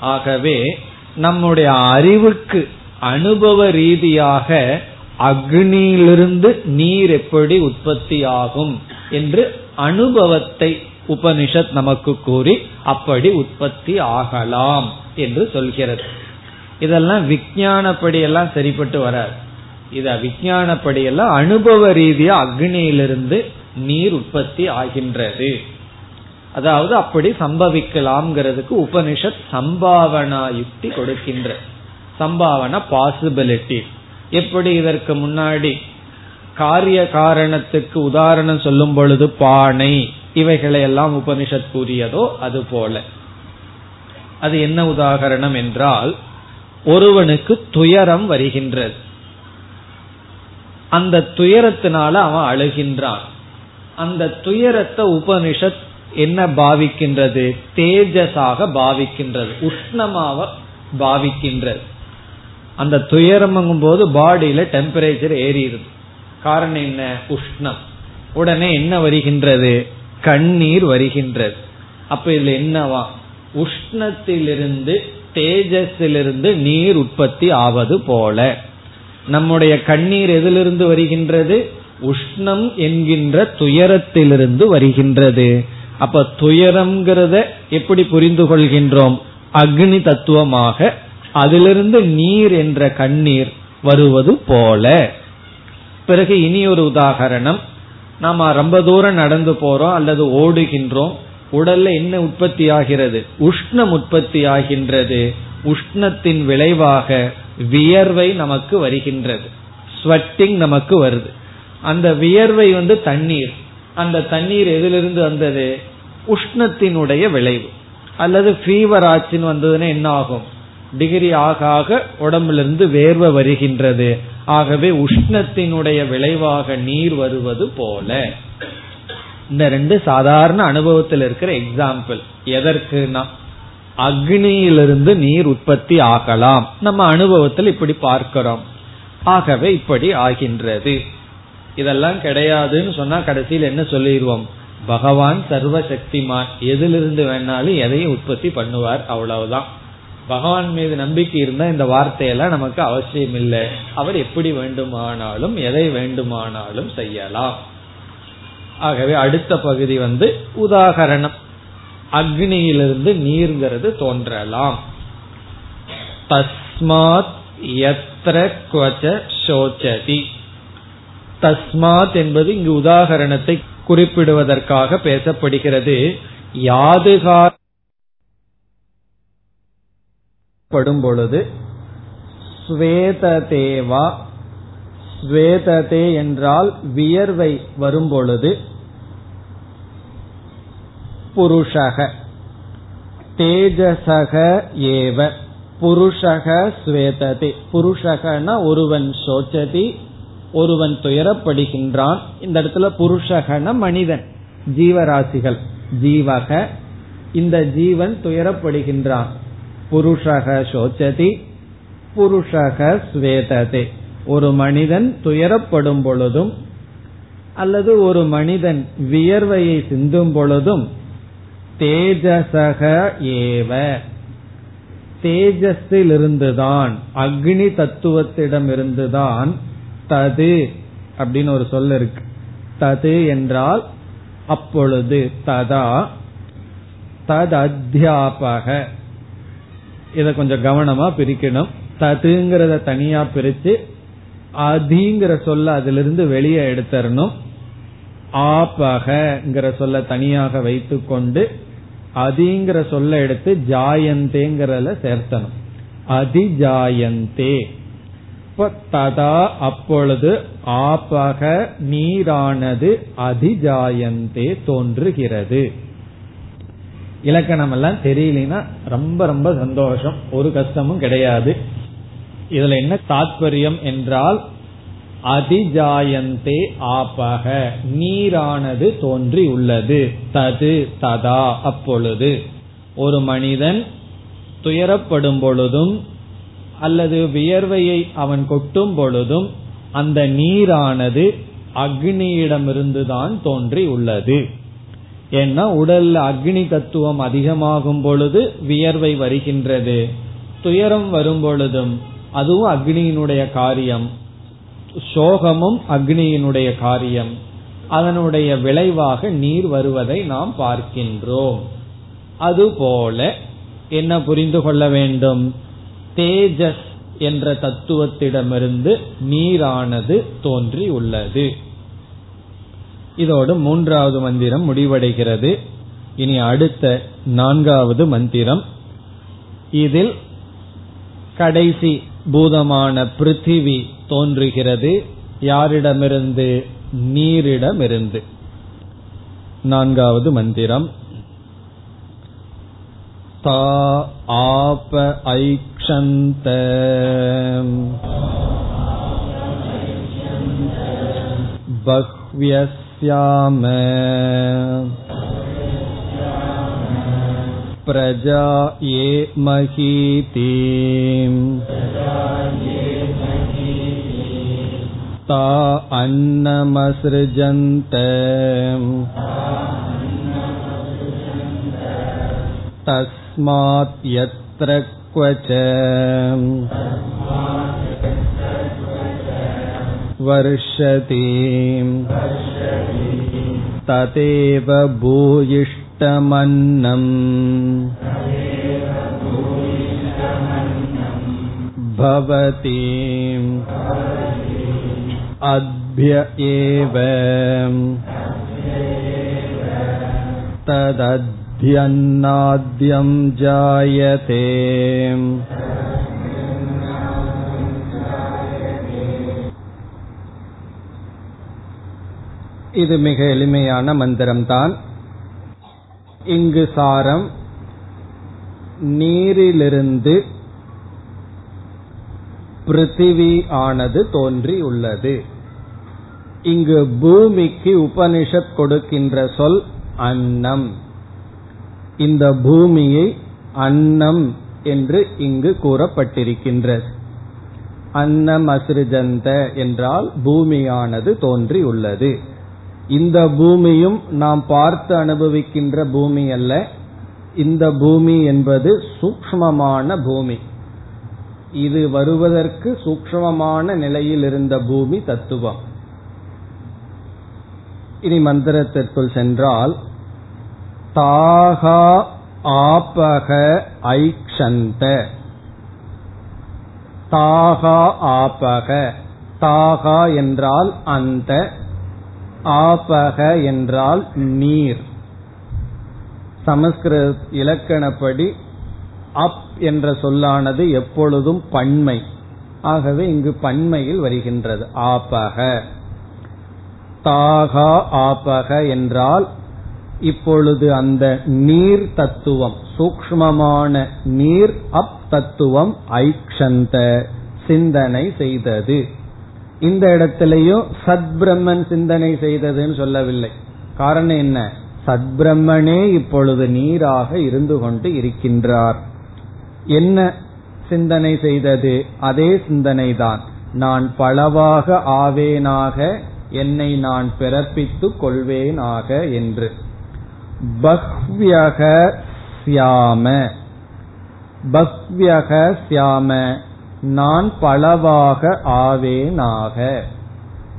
ஆகவே நம்முடைய அறிவுக்கு அனுபவ ரீதியாக அக்னியிலிருந்து நீர் எப்படி உற்பத்தி ஆகும் என்று அனுபவத்தை உபனிஷத் நமக்கு கூறி அப்படி உற்பத்தி ஆகலாம் என்று சொல்கிறது. இதெல்லாம் விஞ்ஞானப்படி எல்லாம் சரிப்பட்டு வராது. இத விஞ்ஞானப்படி எல்லாம் அனுபவ ரீதியா அக்னியிலிருந்து நீர் உற்பத்தி ஆகின்றது. அதாவது அப்படி சம்பவிக்கலாம்ங்கிறதுக்கு உபனிஷத் சம்பாவனா யுக்தி கொடுக்கின்ற சம்பாவனா பாசிபிலிட்டி எப்படி இதற்கு முன்னாடி காரிய காரணத்துக்கு உதாரணம் சொல்லும் பொழுது பானை இவைகளை எல்லாம் உபனிஷத் கூறியதோ அது போல. அது என்ன உதாகரணம் என்றால் ஒருவனுக்கு துயரம் வருகின்றது. அந்த துயரத்தினால அவன் அழுகின்றான். அந்த துயரத்தை உபனிஷத் என்ன பாவிக்கின்றது? தேஜஸாக பாவிக்கின்றது. உஷ்ணமாக பாவிக்கின்றது. அந்த துயரம்ங்கும் போது பாடியில டெம்பரேச்சர் ஏறிடுது. காரணம் என்ன? உஷ்ணம். உடனே என்ன வருகின்றது? கண்ணீர் வருகின்றது. அப்ப இதுல என்னவா? உஷ்ணத்திலிருந்து தேஜஸிலிருந்து நீர் உற்பத்தி ஆவது போல. நம்முடைய கண்ணீர் எதிலிருந்து வருகின்றது? உஷ்ணம் என்கின்ற துயரத்திலிருந்து வருகின்றது. அப்ப துயரம்ங்கிறத எப்படி புரிந்து கொள்கின்றோம் அக்னி தத்துவமாக அதிலிருந்து நீர் என்ற கண்ணீர் வருவது போல. பிறகு இனி ஒரு உதாகரணம். நாம ரொம்ப தூரம் நடந்து போறோம் அல்லது ஓடுகின்றோம். உடல்ல என்ன உற்பத்தி ஆகிறது உஷ்ணம் உற்பத்தி ஆகின்றது உஷ்ணத்தின் விளைவாக வியர்வை நமக்கு வருகின்றது. ஸ்வெட்டிங் நமக்கு வருது. அந்த வியர்வை வந்து தண்ணீர். அந்த தண்ணீர் எதிலிருந்து வந்தது? உஷ்ணத்தினுடைய விளைவு. அல்லது ஃபீவர் ஆச்சுன்னு வந்ததுன்னா என்ன ஆகும்? டிகிரி ஆக ஆக உடம்புல இருந்து வேர்வை வருகின்றது. ஆகவே உஷ்ணத்தினுடைய விளைவாக நீர் வருவது போல. இந்த ரெண்டு சாதாரண அனுபவத்தில் இருக்கிற எக்ஸாம்பிள் எதற்குனா அக்னியிலிருந்து நீர் உற்பத்தி ஆகலாம். நம்ம அனுபவத்தில் இப்படி பார்க்கிறோம். ஆகவே இப்படி ஆகின்றது. இதெல்லாம் கிடையாதுன்னு சொன்னா கடைசியில் என்ன சொல்லிடுவோம்? பகவான் சர்வ சக்திமான் எதிலிருந்து வேணாலும் எதையும் உற்பத்தி பண்ணுவார். அவ்வளவுதான். பகவான் மீது நம்பிக்கை இருந்தா இந்த வார்த்தையெல்லாம் நமக்கு அவசியம் இல்லை அவர் எப்படி வேண்டுமானாலும் எதை வேண்டுமானாலும் செய்யலாம். ஆகவே அடுத்த பகுதி வந்து உதாகரணம். அக்னியிலிருந்து நீர்ங்கிறது தோன்றலாம். தஸ்மாத் எத்திர குவச்ச சோச்சதி. தஸ்மாத் என்பது இங்கு உதாகரணத்தை குறிப்பிடுவதற்காக பேசப்படுகிறது. யாதுகார் படும் பொழுது ஸ்வேததேவா ஸ்வேததே என்றால் வியர்வை வரும் பொழுது புருஷக தேஜசக ஏவ புருஷக ஸ்வேததே புருஷகன ஒருவன் சோச்சதி ஒருவன் துயரப்படுகின்றான் இந்த இடத்துல புருஷகன மனிதன் ஜீவராசிகள் ஜீவக இந்த ஜீவன் துயரப்படுகின்றான். புருஷக சோச்சதி புருஷக ஸ்வேததே ஒரு மனிதன் துயரப்படும் பொழுதும் அல்லது ஒரு மனிதன் வியர்வையை சிந்தும் பொழுதும் தேஜசக ஏவ. தேஜஸிலிருந்துதான் அக்னி தத்துவத்திடமிருந்துதான் தது அப்படின்னு ஒரு சொல் இருக்கு. தது என்றால் அப்பொழுது ததா தத் அத்தியாபக இத கொஞ்சம் கவனமா பிரிக்கணும். ததுங்கிறத தனியா பிரிச்சு அதிங்கிற சொல்ல அதிலிருந்து வெளியே எடுத்தரணும். ஆபகங்கிற சொல்ல தனியாக வைத்துக்கொண்டு அதிங்கிற சொல்ல எடுத்து ஜாயந்தேங்கிறத சேர்த்தணும். அதிஜாயந்தே. ததா அப்பொழுது ஆபக நீரானது அதிஜாயந்தே தோன்றுகிறது. இலக்கணம் எல்லாம் தெரியலனா ரொம்ப ரொம்ப சந்தோஷம். ஒரு கஷ்டமும் கிடையாது. இதுல என்ன தாத்பரியம் என்றால் அதிஜாயந்தே ஆபக. நீரானது தோன்றி உள்ளது. தது ததா அப்பொழுது. ஒரு மனிதன் துயரப்படும் பொழுதும் அல்லது வியர்வையை அவன் கொட்டும் பொழுதும் அந்த நீரானது அக்னியிடமிருந்துதான் தோன்றி உள்ளது. ஏன்னா உடல்ல அக்னி தத்துவம் அதிகமாகும் பொழுது வியர்வை வருகின்றது. துயரம் வரும் பொழுதும் அதுவும் அக்னியினுடைய காரியம். சோகமும் அக்னியினுடைய காரியம். அதனுடைய விளைவாக நீர் வருவதை நாம் பார்க்கின்றோம். அதுபோல என்ன புரிந்து கொள்ள வேண்டும்? தேஜஸ் என்ற தத்துவத்திடமிருந்து நீரானது தோன்றி உள்ளது இதோடு மூன்றாவது மந்திரம் முடிவடைகிறது இனி அடுத்த நான்காவது மந்திரம் இதில் கடைசி பூதமான பிருத்திவி தோன்றுகிறது யாரிடமிருந்து நீரிடமிருந்து நான்காவது மந்திரம் ता आप ऐक्षन्त बह्व्यस्याम प्रजा ये महीति ता अन्नमसृजन्त तस्मात् यत्र क्वच वर्षति तदेव भूयिष्टमन्नम् भवति अद्भ्य एव तदद्भ्यन्नाद्यं जायते இது மிக எளிமையான மந்திரம்தான். இங்கு சாரம் நீரிலிருந்து பிருத்திவி ஆனது தோன்றியுள்ளது. இங்கு பூமிக்கு உபனிஷத் கொடுக்கின்ற சொல் அன்னம். இந்த பூமியை அன்னம் என்று இங்கு கூறப்பட்டிருக்கின்றது அன்னம் அசிருஜந்த என்றால் பூமியானது தோன்றியுள்ளது. இந்த பூமியும் நாம் பார்த்து அனுபவிக்கின்ற பூமி அல்ல. இந்த பூமி என்பது சூக்மமான பூமி. இது வருவதற்கு சூக்மமான நிலையில் இருந்த பூமி தத்துவம். இனி மந்திரத்திற்குள் சென்றால் தாகா ஆபக ஐக்ஷந்த. தாகா ஆபக தாகா என்றால் அந்த ஆபக என்றால் நீர். சமஸ்கிருத இலக்கணப்படி அப் என்ற சொல்லானது எப்பொழுதும் பன்மை. ஆகவே இங்கு பன்மையில் வருகின்றது. ஆபக. தாகா ஆபக என்றால் இப்பொழுது அந்த நீர் தத்துவம் சூக்மமான நீர் அப் தத்துவம் ஐக்ஷந்த சிந்தனை செய்தது. இந்த இடத்திலையும் சத் பிரம்மன் சிந்தனை செய்ததுன்னு சொல்லவில்லை. காரணம் என்ன? சத் பிரம்மனே இப்பொழுது நீராக இருந்து கொண்டு இருக்கின்றார். என்ன சிந்தனை செய்தது? அதே சிந்தனை தான் நான் பலவாக ஆவேனாக என்னை நான் பிறப்பித்துக் கொள்வேனாக என்று. பஹ்வியக சியாம பஹ்வியக சியாம நான் பலவாக ஆவேனாக.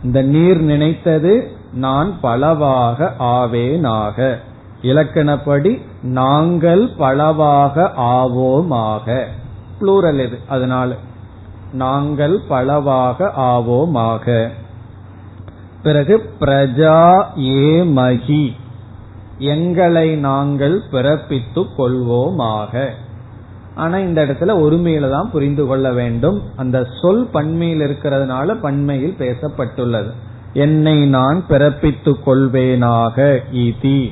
இந்த நீர் நினைத்தது நான் பலவாக ஆவேனாக. இலக்கணப்படி நாங்கள் பலவாக ஆவோமாக. புளூரல் இது அதனால. நாங்கள் பலவாக ஆவோமாக. பிறகு பிரஜா ஏமகி எங்களை நாங்கள் பிறப்பித்துக் கொள்வோமாக. ஆனா இந்த இடத்துல ஒருமையில தான் புரிந்து கொள்ள வேண்டும். அந்த சொல் பன்மையில் இருக்கிறதுனால பன்மையில் பேசப்பட்டுள்ளது. என்னை நான் பிறப்பித்துக் கொள்வேனாக இதி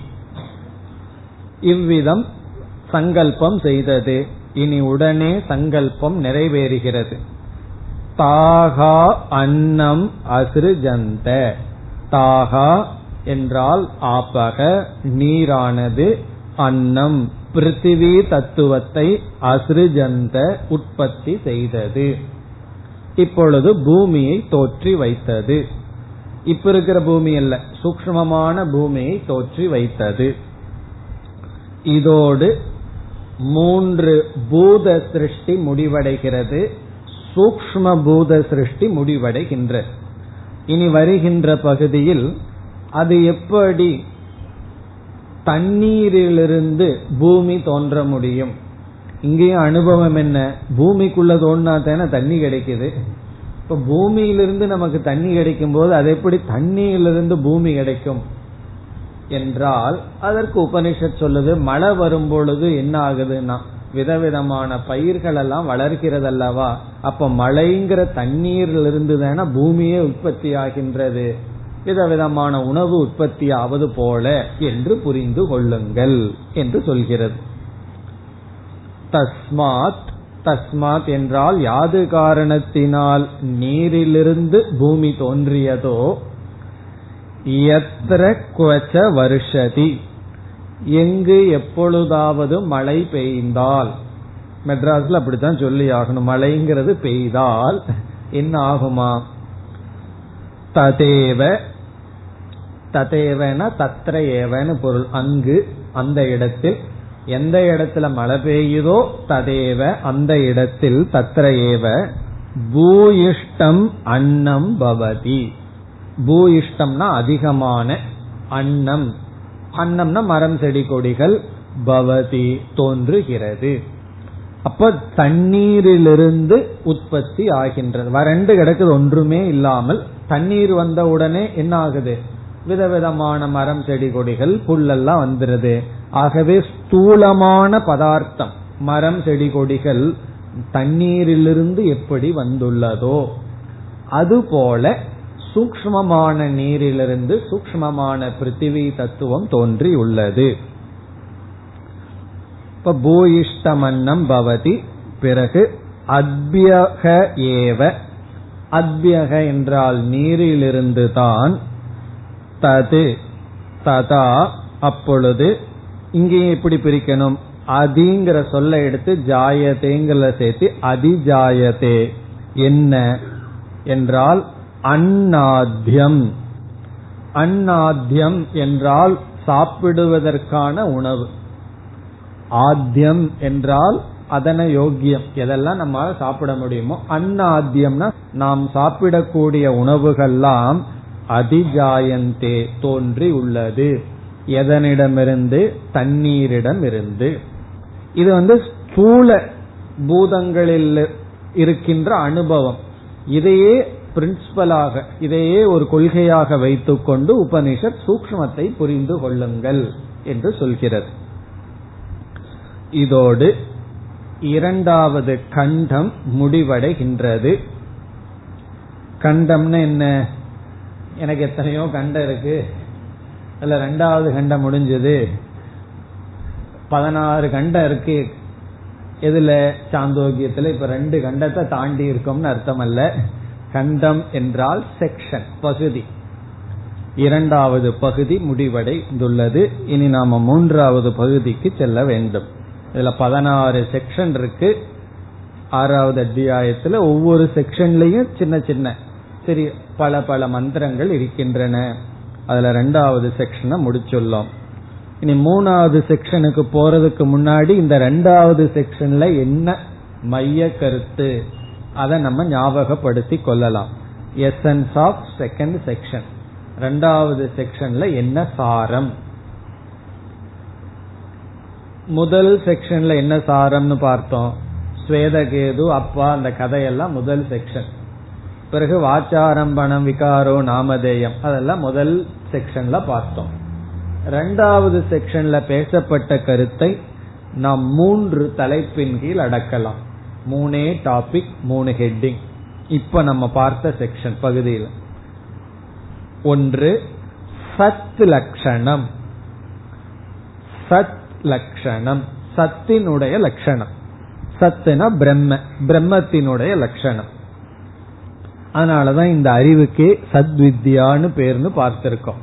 இவ்விதம் சங்கல்பம் செய்தது. இனி உடனே சங்கல்பம் நிறைவேறுகிறது. தாகா அன்னம் அசிருஜந்த. தாகா என்றால் ஆப்பக நீரானது அன்னம். பிருத்திவி தத்துவத்தை அசிருஜந்த உற்பத்தி செய்தது. இப்பொழுது பூமியை தோற்றி வைத்தது. இப்ப இருக்கிற பூமி அல்ல சூக்மமான பூமியை தோற்றி வைத்தது. இதோடு மூன்று பூத சிருஷ்டி முடிவடைகிறது. சூக்ம பூத சிருஷ்டி முடிவடைகின்ற. இனி வருகின்ற பகுதியில் அது எப்படி தண்ணீரிலிருந்து பூமி தோன்ற முடியும். இங்கேயும் அனுபவம் என்ன? பூமிக்குள்ள தோன்றா தானே தண்ணி கிடைக்குது. இப்ப பூமியிலிருந்து நமக்கு தண்ணி கிடைக்கும் போது அது எப்படி தண்ணியிலிருந்து பூமி கிடைக்கும் என்றால் அதற்கு உபனிஷத் சொல்லுது மழை வரும் பொழுது என்ன ஆகுதுன்னா விதவிதமான பயிர்கள் எல்லாம் வளர்க்கிறது அல்லவா அப்ப மழைங்கிற தண்ணீரிலிருந்து தானே பூமியே உற்பத்தி ஆகின்றது விதவிதமான உணவு உற்பத்தி ஆவது போல என்று புரிந்து கொள்ளுங்கள் என்று சொல்கிறது. தஸ்மாத் தஸ்மாத் என்றால் யாது காரணத்தினால் நீரிலிருந்து பூமி தோன்றியதோ? எத்திர குவச்ச வருஷதி. எங்கு எப்பொழுதாவது மழை பெய்ந்தால் மெட்ராஸ்ல அப்படித்தான் சொல்லி ஆகணும் மழைங்கிறது பெய்தால் என்ன ஆகுமா? ததேவ ததேவன தத்திர ஏவன்னு பொருள். அங்கு அந்த இடத்தில் எந்த இடத்துல மழை பெய்யுதோ ததேவ அந்த இடத்தில் தத்திர ஏவ பூயிஷ்டம் அன்னம் பவதி. பூயிஷ்டம்னா அதிகமான அன்னம். அன்னம்னா மரம் செடி கொடிகள் பவதி தோன்றுகிறது. அப்ப தண்ணீரிலிருந்து உற்பத்தி ஆகின்றது. வறண்டு கிடக்குது ஒன்றுமே இல்லாமல் தண்ணீர் வந்த உடனே என்ன ஆகுது? விதவிதமான மரம் செடி கொடிகள் புல்லெல்லாம் வந்துருது. ஆகவே ஸ்தூலமான பதார்த்தம் மரம் செடி கொடிகள் தண்ணீரிலிருந்து எப்படி வந்துள்ளதோ அதுபோல சூக்மமான நீரிலிருந்து சூக்மமான பிருத்திவி தத்துவம் தோன்றி உள்ளது இப்ப பூயிஷ்டமன்னம் பவதி பிறகு அத்யக ஏவ. அத்யக என்றால் நீரிலிருந்து தான் தது ததா அப்பொழுது இங்கே எப்படி பிரிக்கணும்? அதிங்கிற சொல்ல எடுத்து ஜாயதேங்கிற சேர்த்து அதிஜாயதே. என்ன என்றால் அன்னாத்தியம் அன்னாத்தியம் என்றால் சாப்பிடுவதற்கான உணவு. ஆத்தியம் என்றால் அதன யோக்கியம். எதெல்லாம் நம்மால் சாப்பிட முடியுமோ அன்னாத்தியம்னா நாம் சாப்பிடக்கூடிய உணவுகள்லாம் அதிஜாயந்தே தோன்றி உள்ளது. எதனிடமிருந்து? தண்ணீரிடம் இருந்து இது வந்து ஸ்தூல பூதங்களில் இருக்கின்ற அனுபவம். இதையே பிரின்சிபலாக இதையே ஒரு கொள்கையாக வைத்துக்கொண்டு உபனிஷத் சூக்மத்தை புரிந்து கொள்ளுங்கள் என்று சொல்கிறது. இதோடு இரண்டாவது கண்டம் முடிவடைகின்றது. கண்டம்னு என்ன? எனக்கு எத்தனையோ கண்டம் இருக்கு. அதுல ரெண்டாவது கண்டம் முடிஞ்சது. பதினாறு கண்டம் இருக்கு. எதுல? சாந்தோக்கியத்துல. இப்ப ரெண்டு கண்டத்தை தாண்டி இருக்கோம்னு அர்த்தம் அல்ல கண்டம் என்றால் செக்ஷன் பகுதி. இரண்டாவது பகுதி முடிவடைந்துள்ளது. இனி நாம மூன்றாவது பகுதிக்கு செல்ல வேண்டும். இதுல பதினாறு செக்ஷன் இருக்கு. ஆறாவது அத்தியாயத்துல ஒவ்வொரு செக்ஷன்லயும் சின்ன சின்ன சரி பல பல மந்திரங்கள் இருக்கின்றன. அதுல ரெண்டாவது செக்ஷனை முடிச்சுள்ளோம். இனி மூணாவது செக்ஷனுக்கு போறதுக்கு முன்னாடி இந்த ரெண்டாவது செக்ஷன்ல என்ன மைய கருத்து? அதை நம்ம ஞாபகப்படுத்தி கொள்ளலாம். எசன்ஸ் ஆஃப் செகண்ட் செக்ஷன் ரெண்டாவது செக்ஷன்ல என்ன சாரம்? முதல் செக்ஷன்ல என்ன சாரம்னு பார்த்தோம். ஸ்வேதகேது அப்பா அந்த கதையெல்லாம் முதல் செக்ஷன் பிறகு வாச்சாரம்பணம் விகாரோ நாமதேயம் அதெல்லாம் முதல் செக்ஷன்ல பார்த்தோம். ரெண்டாவது செக்ஷன்ல பேசப்பட்ட கருத்தை நாம் மூன்று தலைப்பின் கீழ் அடக்கலாம். மூணே டாபிக் மூணு ஹெட்டிங் இப்ப நம்ம பார்த்த செக்ஷன் பகுதியில். ஒன்று சத் லட்சணம் சத் லட்சணம் சத்தினுடைய லட்சணம் சத்துனா பிரம்ம. பிரம்மத்தினுடைய லட்சணம் அதனாலதான் இந்த அறிவுக்கே சத்வித்யான்னு பேர்னு பார்த்திருக்கோம்.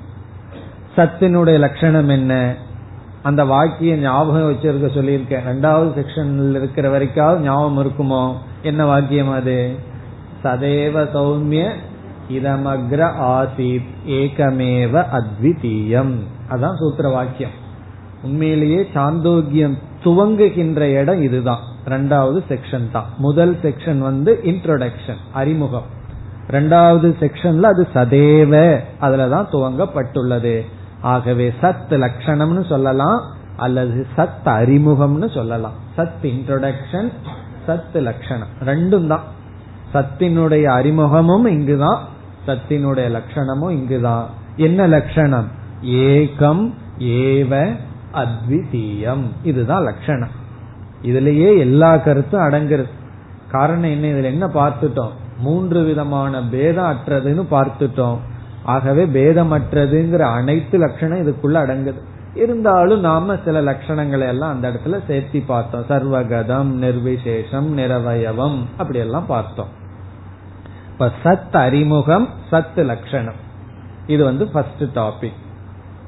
சத்தினுடைய லட்சணம் என்ன? அந்த வாக்கிய ஞாபகம் வச்சிருக்க சொல்லியிருக்கேன். ரெண்டாவது செக்ஷன்ல இருக்கிற வரைக்காவது ஞாபகம் இருக்குமோ? என்ன வாக்கியம் அது? சதேவ சௌமிய இதமக்ர ஆசித் ஏகமேவ அத்விதீயம். அதான் சூத்திர வாக்கியம். உண்மையிலேயே சாந்தோக்கியம் துவங்குகின்ற இடம் இதுதான். ரெண்டாவது செக்ஷன் தான். முதல் செக்ஷன் வந்து இன்ட்ரோடக்ஷன் அறிமுகம். ரெண்டாவது செக்ஷன்ல அது சதேவ அதுலதான் துவங்கப்பட்டுள்ளது. ஆகவே சத் லட்சணம்னு சொல்லலாம் அல்லது சத் அறிமுகம்னு சொல்லலாம். சத் இன்ட்ரோடக்ஷன் சத் லட்சணம் ரெண்டும் தான். சத்தினுடைய அறிமுகமும் இங்குதான் சத்தினுடைய லட்சணமும் இங்குதான். என்ன லட்சணம் ஏகம் ஏவ அத்விதீயம். இதுதான் லட்சணம் இதுலயே எல்லா கருத்தும் அடங்குறது. காரணம் என்ன? இதுல என்ன பார்த்துட்டோம்? மூன்று விதமான பேதம் அற்றதுன்னு பார்த்துட்டோம். ஆகவே பேதமற்றதுங்கிற அனைத்து லட்சணம் இதுக்குள்ள அடங்குது. இருந்தாலும் நாம சில லட்சணங்களை எல்லாம் அந்த இடத்துல சேர்த்தி பார்த்தோம். சர்வகதம் நிர்விசேஷம் நிரவயவம் அப்படி எல்லாம் பார்த்தோம். இப்ப சத் அறிமுகம் சத் லட்சணம். இது வந்து ஃபர்ஸ்ட் டாபிக்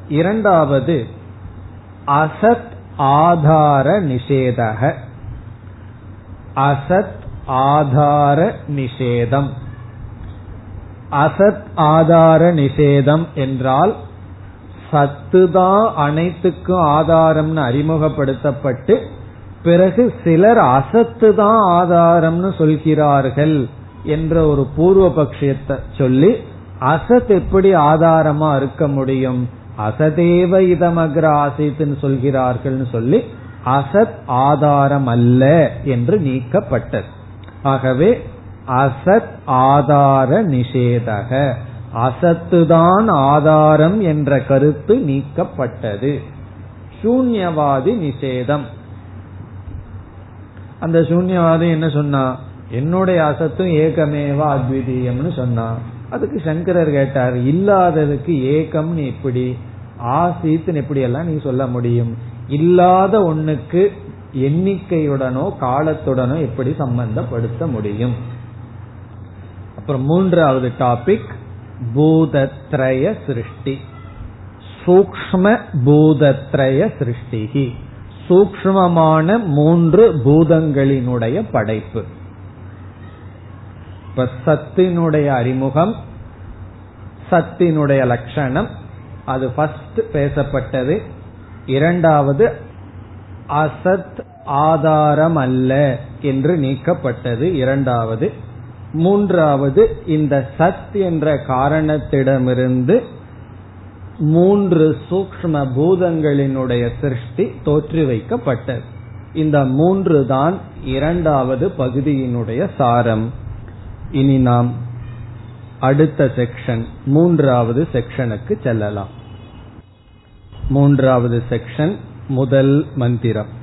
இரண்டாவது அசத் ஆதார நிஷேதக. அசத் ஆதார நிஷேதம் அசத் ஆதார நிஷேதம் என்றால் சத்துதான் அனைத்துக்கும் ஆதாரம்னு அறிமுகப்படுத்தப்பட்டு பிறகு சிலர் அசத்து தான் ஆதாரம்னு சொல்கிறார்கள் என்ற ஒரு பூர்வ பட்சியத்தை சொல்லி அசத் எப்படி ஆதாரமா இருக்க முடியும்? அசதேவ இதமக்ர ஆசித்துன்னு சொல்கிறார்கள்னு சொல்லி அசத் ஆதாரம் அல்ல என்று நீக்கப்பட்டது. ஆகவே அசத் ஆதார நிஷேதக. அசத்துதான் ஆதாரம் என்ற கருத்து நீக்கப்பட்டது. சூன்யவாதி நிஷேதம். அந்த சூன்யவாதி என்ன சொன்னா என்னுடைய அசத்தும் ஏகமேவா அத்விதீயம்னு சொன்னா. அதுக்கு சங்கரர் கேட்டார் இல்லாததுக்கு ஏகம்னு எப்படி? ஆசீத்துன்னு எப்படி எல்லாம் நீ சொல்ல முடியும்? இல்லாத ஒண்ணுக்கு எண்ணிக்கையுடனோ காலத்துடனோ எப்படி சம்பந்தப்படுத்த முடியும்? அப்புறம் மூன்றாவது டாபிக் பூதத்ரய சிருஷ்டி. சூக்ம பூதத்ரய சிருஷ்டிகி. சூக்மமான மூன்று பூதங்களினுடைய படைப்பு. இப்ப சத்தினுடைய அறிமுகம் சத்தினுடைய லட்சணம் அது ஃபர்ஸ்ட் பேசப்பட்டது. இரண்டாவது அசத் ஆதாரம் அல்ல என்று நீக்கப்பட்டது இரண்டாவது. மூன்றாவது இந்த சத் என்ற காரணத்திடமிருந்து மூன்று சூக்ம பூதங்களினுடைய சிருஷ்டி தோற்று வைக்கப்பட்டது. இந்த மூன்று தான் இரண்டாவது பகுதியினுடைய சாரம். இனி நாம் அடுத்த செக்ஷன் மூன்றாவது செக்ஷனுக்கு செல்லலாம். மூன்றாவது செக்ஷன் முதல் மந்திரம்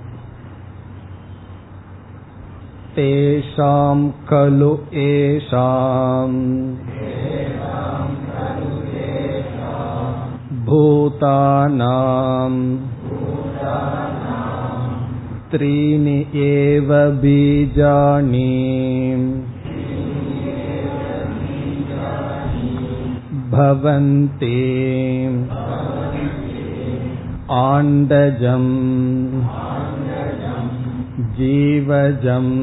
तेषां खलु एषाम् भूतानाम् त्रीणि एव बीजानि भवन्ति आण्डजम् जीवजम्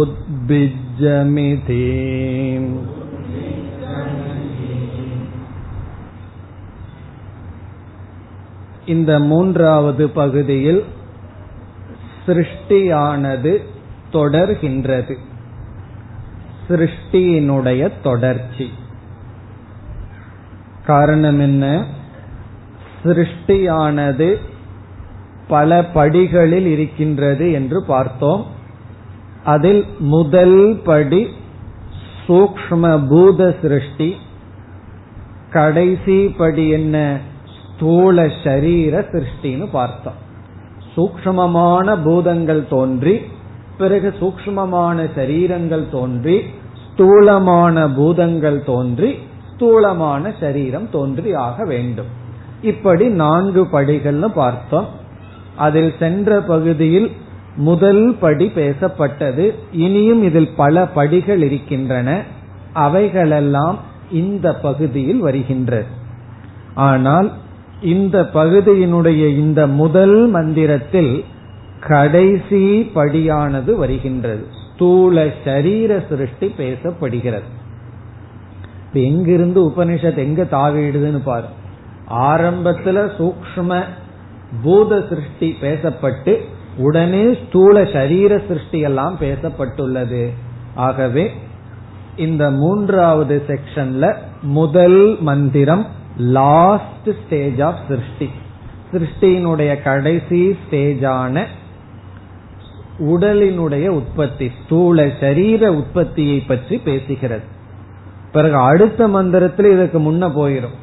उद्भिज्जमिति இந்த மூன்றாவது பகுதியில் சிருஷ்டியானது தொடர்கின்றது சிருஷ்டியினுடைய தொடர்ச்சி காரணம் என்ன சிருஷ்டியானது பல படிகளில் இருக்கின்றது என்று பார்த்தோம். அதில் முதல் படி சூக்ம பூத சிருஷ்டி. கடைசி படி என்ன? ஸ்தூல சரீர சிருஷ்டின்னு பார்த்தோம். சூக்மமான பூதங்கள் தோன்றி பிறகு சூக்மமான சரீரங்கள் தோன்றி ஸ்தூலமான பூதங்கள் தோன்றி ஸ்தூலமான சரீரம் தோன்றி ஆக வேண்டும். இப்படி நான்கு படிகள்னு பார்த்தோம். அதில் சென்ற பகுதியில் முதல் படி பேசப்பட்டது. இனியும் இதில் பல படிகள் இருக்கின்றன. அவைகளெல்லாம் இந்த பகுதியில் வருகின்றது. ஆனால் இந்த பகுதியினுடைய இந்த முதல் மந்திரத்தில் கடைசி படியானது வருகின்றது. ஸ்தூல சரீர சிருஷ்டி பேசப்படுகிறது. எங்கிருந்து உபனிஷத் எங்க தாவிடுதுன்னு பாரு. ஆரம்பத்துல சூக்ம பூத சிருஷ்டி பேசப்பட்டு உடனே ஸ்தூல சரீர சிருஷ்டி எல்லாம் பேசப்பட்டுள்ளது. ஆகவே இந்த மூன்றாவது செக்ஷன்ல முதல் மந்திரம் லாஸ்ட் ஸ்டேஜ் ஆஃப் சிருஷ்டி. சிருஷ்டியினுடைய கடைசி ஸ்டேஜான உடலினுடைய உற்பத்தி ஸ்தூல சரீர உற்பத்தியை பற்றி பேசுகிறது. பிறகு அடுத்த மந்திரத்தில் இதுக்கு முன்ன போயிடும்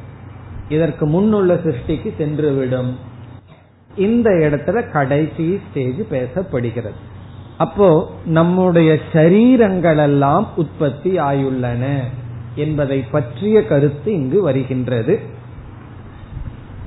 இதற்கு முன்னுள்ள சிருஷ்டிக்கு சென்றுவிடும். இந்த இடத்துல கடைசி ஸ்டேஜ் பேசப்படுகிறது. அப்போ நம்முடைய சரீரங்கள் எல்லாம் உற்பத்தி ஆயுள்ளன என்பதை பற்றிய கருத்து இங்கு வருகின்றது.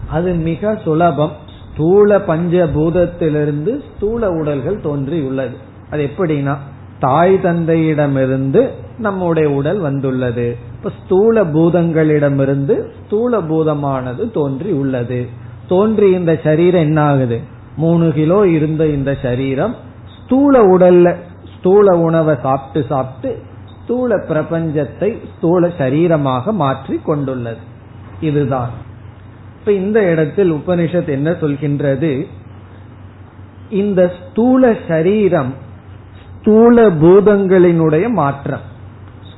அது மிக சுலபம். ஸ்தூல பஞ்சபூதத்திலிருந்து ஸ்தூல உடல்கள் தோன்றியுள்ளது. அது எப்படின்னா தாய் தந்தையிடமிருந்து நம்முடைய உடல் வந்துள்ளது. இப்ப ஸ்தூல பூதங்களிடமிருந்து ஸ்தூல பூதமானது தோன்றி உள்ளது. தோன்றி இந்த சரீரம் என்ன ஆகுது மூணு கிலோ இருந்த இந்த சரீரம் ஸ்தூல உடல்ல ஸ்தூல உணவை சாப்பிட்டு சாப்பிட்டு ஸ்தூல பிரபஞ்சத்தை ஸ்தூல சரீரமாக மாற்றி கொண்டுள்ளது. இதுதான். இப்ப இந்த இடத்தில் உபனிஷத் என்ன சொல்கின்றது? இந்த ஸ்தூல சரீரம் ஸ்தூல பூதங்களினுடைய மாற்றம்.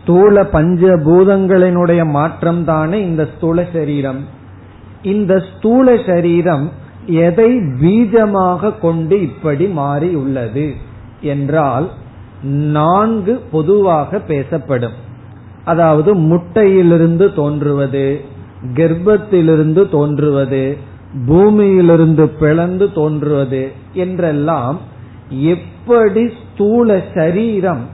ஸ்தூல பஞ்ச பூதங்களினுடைய மாற்றம் தானே இந்த ஸ்தூல சரீரம். இந்த ஸ்தூல சரீரம் எதை பீஜமாக கொண்டு இப்படி மாறி உள்ளது என்றால் நான்கு பொதுவாக பேசப்படும். அதாவது முட்டையிலிருந்து தோன்றுவது கர்ப்பத்திலிருந்து தோன்றுவது பூமியிலிருந்து பிளந்து தோன்றுவது என்றெல்லாம் எப்படி ஸ்தூல சரீரம்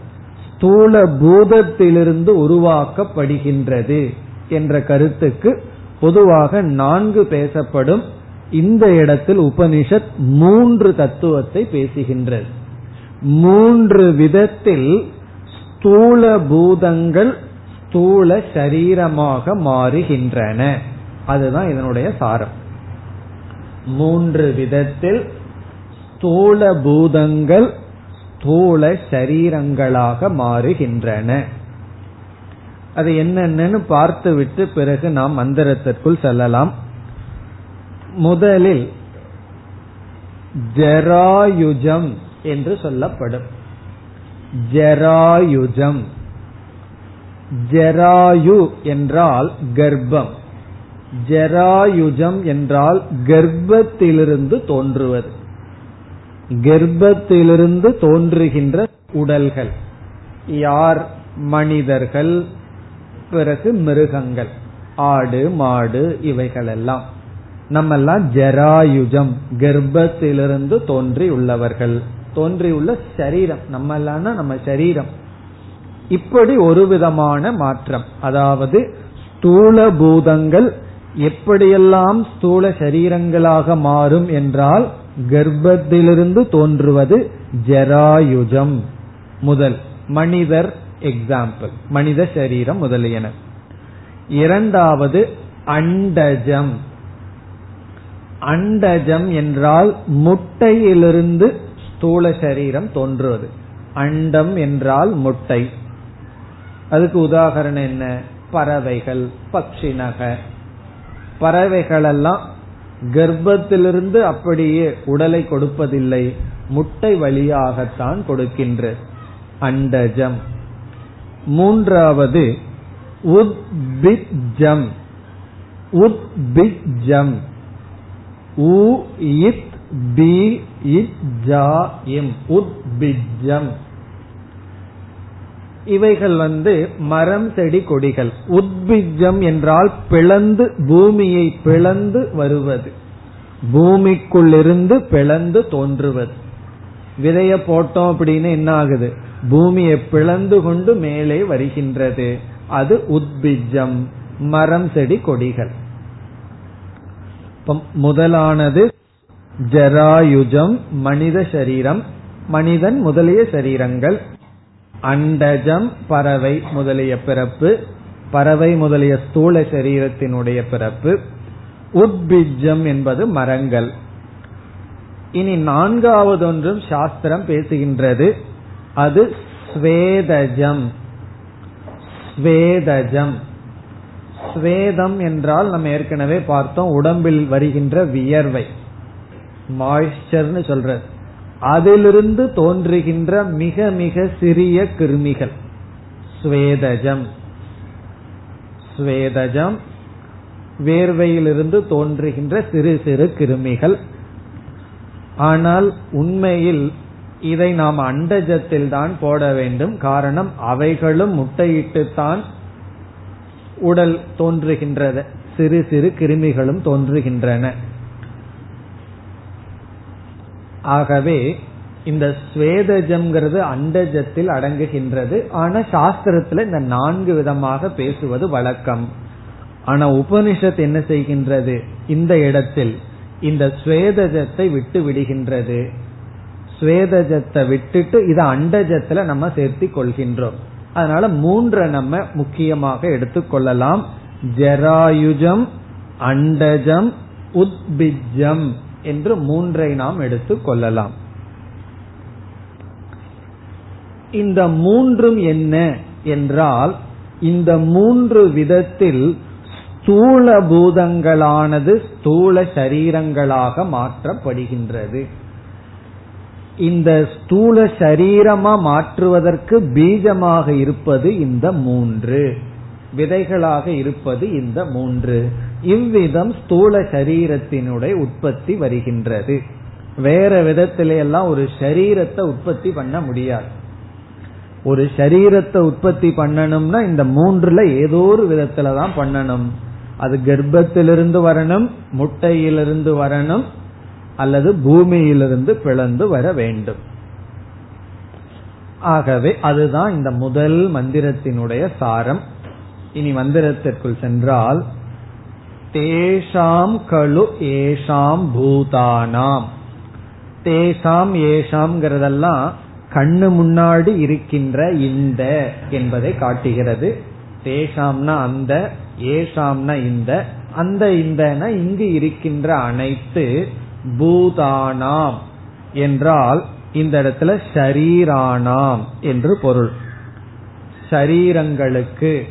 ஸ்தூல பூதத்திலிருந்து உருவாக்கப்படுகின்றது என்ற கருத்துக்கு பொதுவாக நான்கு பேசப்படும். இந்த இடத்தில் உபனிஷத் மூன்று தத்துவத்தை பேசுகின்றது. மூன்று விதத்தில் ஸ்தூல பூதங்கள் ஸ்தூல சரீரமாக மாறுகின்றன. அதுதான் இதனுடைய சாரம். மூன்று விதத்தில் ஸ்தூல பூதங்கள் ஸ்தூல சரீரங்களாக மாறுகின்றன. அது என்னென்னு பார்த்துவிட்டு பிறகு நாம் மந்திரத்திற்குள் செல்லலாம். முதலில் ஜராயுஜம் என்று சொல்லப்படும். ஜராயுஜம். ஜராயு என்றால் கர்ப்பம். ஜராயுஜம் என்றால் கர்ப்பத்திலிருந்து தோன்றுவது. கர்ப்பத்திலிருந்து தோன்றுகின்ற உடல்கள். யார்? மனிதர்கள். பிறகு மிருகங்கள். ஆடு மாடு இவைகளெல்லாம். நம்மெல்லாம் ஜராயுஜம் கர்ப்பத்திலிருந்து தோன்றியுள்ளவர்கள். தோன்றியுள்ள சரீரம். நம்ம நம்ம சரீரம். இப்படி ஒரு விதமான மாற்றம். அதாவது ஸ்தூல பூதங்கள் எப்படியெல்லாம் ஸ்தூல சரீரங்களாக மாறும் என்றால் கர்ப்பத்திலிருந்து தோன்றுவது ஜராயுஜம் முதல். மனிதர் எக்ஸாம்பிள் மனித சரீரம் முதலியன. இரண்டாவது அண்டஜம். அண்டஜம் என்றால் முட்டையிலிருந்து ஸ்தூல சரீரம் தோன்றுவது. அண்டம் என்றால் முட்டை. அதுக்கு உதாகரணம் என்ன? பறவைகள் பக்ஷினக பறவைகளெல்லாம் கர்ப்பத்திலிருந்து அப்படியே உடலை கொடுப்பதில்லை. முட்டை வழியாகத்தான் கொடுக்கின்ற அண்டஜம். மூன்றாவது உத்பிஜம். உத்பிஜம். உ இத் பி உத்பிஜம். இவைகள் வந்து மரம் செடி கொடிகள். உத்பிஜம் என்றால் பிளந்து பூமியை பிளந்து வருவது. பூமிக்குள்ளிருந்து பிளந்து தோன்றுவது. விதைய போட்டோம் அப்படின்னு என்ன ஆகுது? பூமியை பிளந்து கொண்டு மேலே வருகின்றது. அது உத்பிஜம் மரம் செடி கொடிகள். முதலானது ஜராயுஜம் மனித சரீரம் மனிதன் முதலிய சரீரங்கள். அண்டஜம் பறவை முதலிய பிறப்பு பறவை முதலிய ஸ்தூல சரீரத்தினுடைய பிறப்பு உத்பிஜம் என்பது மரங்கள். இனி நான்காவது ஒன்றும் சாஸ்திரம் பேசுகின்றது. அது ஸ்வேதஜம். ஸ்வேதஜம். ஸ்வேதம் என்றால் நம்ம ஏற்கனவே பார்த்தோம் உடம்பில் வருகின்ற வியர்வை. மாய்ஸ்டர்னு சொல்றது. அதிலிருந்து தோன்றுகின்ற மிக மிக சிறிய கிருமிகள். ஸ்வேதஜம் ஸ்வேதஜம் வேர்வையிலிருந்து தோன்றுகின்ற சிறு சிறு கிருமிகள். ஆனால் உண்மையில் இதை நாம் அண்டஜத்தில் தான் போட வேண்டும். காரணம் அவைகளும் முட்டையிட்டுத்தான் உடல் தோன்றுகின்றது. சிறு சிறு கிருமிகளும் தோன்றுகின்றன. ஆகவே இந்த ஸ்வேதஜம்ங்கிறது அண்டஜத்தில் அடங்குகின்றது. ஆனா சாஸ்திரத்துல இந்த நான்கு விதமாக பேசுவது வழக்கம். ஆனா உபனிஷத் என்ன செய்கின்றது? இந்த இடத்தில் இந்த ஸ்வேதஜத்தை விட்டு விடுகின்றது. ஸ்வேதஜத்தை விட்டுட்டு இதை அண்டஜத்துல நம்ம சேர்த்தி கொள்கின்றோம். அதனால மூன்றை நம்ம முக்கியமாக எடுத்துக்கொள்ளலாம் ஜராயுஜம் அண்டஜம் உத்பிஜம். என்று மூன்றை நாம் எடுத்துக் கொள்ளலாம். இந்த மூன்றும் என்ன என்றால் இந்த மூன்று விதத்தில் ஸ்தூல பூதங்களானது ஸ்தூல சரீரங்களாக மாற்றப்படுகின்றது. இந்த ஸ்தூல சரீரமா மாற்றுவதற்கு பீஜமாக இருப்பது இந்த மூன்று. விதைகளாக இருப்பது இந்த மூன்று. இவ்விதம் ஸ்தூல சரீரத்தினுடைய உற்பத்தி வருகின்றது. வேற விதத்திலெல்லாம் ஒரு சரீரத்தை உற்பத்தி பண்ண முடியாது. ஒரு சரீரத்தை உற்பத்தி பண்ணணும்னா இந்த மூன்றுல ஏதோ ஒரு விதத்துல தான் பண்ணணும். அது கர்ப்பத்திலிருந்து வரணும் முட்டையிலிருந்து வரணும் அல்லது பூமியிலிருந்து பிளந்து வர வேண்டும். ஆகவே அதுதான் இந்த முதல் மந்திரத்தினுடைய சாரம். இனி மந்திரத்திற்குள் சென்றால் தேசாம் கழு ஏஷாம் பூதானாம். தேசாம் ஏஷாம்ங்கிறதெல்லாம் கண்ணு முன்னாடி இருக்கின்ற இந்த என்பதை காட்டுகிறது. தேசாம்னா அந்த ஏஷாம்னா இந்த அந்த இந்த இங்கு இருக்கின்ற அனைத்து பூதானாம் என்றால் இந்த இடத்துல ஷரீரானாம் என்று பொருள். ஷரீரங்களுக்கு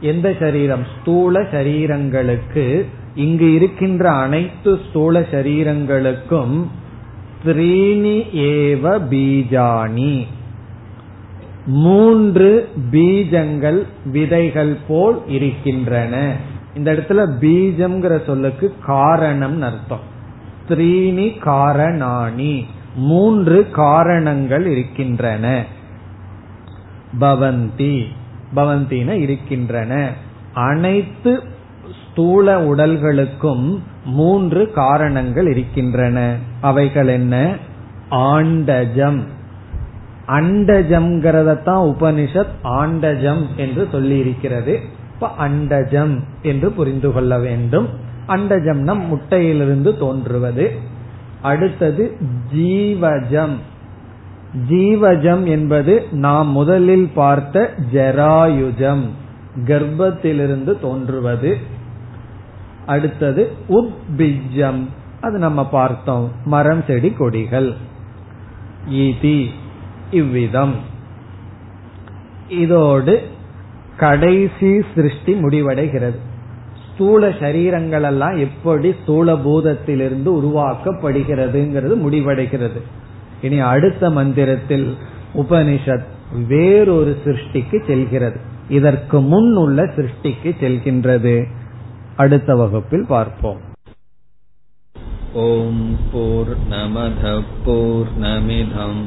எந்த சரீரம்? ஸ்தூல சரீரங்களுக்கு. இங்கு இருக்கின்ற அனைத்து ஸ்தூல சரீரங்களுக்கும் த்ரீணி ஏவ பீஜானி மூன்று பீஜங்கள் விதைகள் போல் இருக்கின்றன. இந்த இடத்துல பீஜம்ங்கிற சொல்லுக்கு காரணம் அர்த்தம். த்ரீணி காரணாணி. மூன்று காரணங்கள் இருக்கின்றன. பவந்தி. பவந்தின இருக்கின்றன. அனைத்து ஸ்தூல உடல்களுக்கும் மூன்று காரணங்கள் இருக்கின்றன. அவைகள் என்ன? ஆண்டஜம். அண்டஜம்ங்கிறதான் உபனிஷத் ஆண்டஜம் என்று சொல்லி இருக்கிறது இப்ப அண்டஜம் என்று புரிந்து கொள்ள வேண்டும். அண்டஜம்னா முட்டையிலிருந்து தோன்றுவது. அடுத்தது ஜீவஜம். ஜீவஜம் என்பது நாம் முதலில் பார்த்த ஜராயுஜம். கர்ப்பத்திலிருந்து தோன்றுவது. அடுத்தது உத்பிஜம். அது நம்ம பார்த்தோம். மரம் செடி கொடிகள். ஈதி இவ்விதம். இதோடு கடைசி சிருஷ்டி முடிவடைகிறது. ஸ்தூல சரீரங்கள் எல்லாம் எப்படி ஸ்தூல பூதத்திலிருந்து உருவாக்கப்படுகிறதுங்கிறது முடிவடைகிறது. இனி அடுத்த மந்திரத்தில் உபனிஷத் வேறொரு சிருஷ்டிக்கு செல்கிறது. இதற்கு முன் உள்ள சிருஷ்டிக்கு செல்கின்றது. அடுத்த வகுப்பில் பார்ப்போம். ஓம் போர் நமத போர் நமிதம்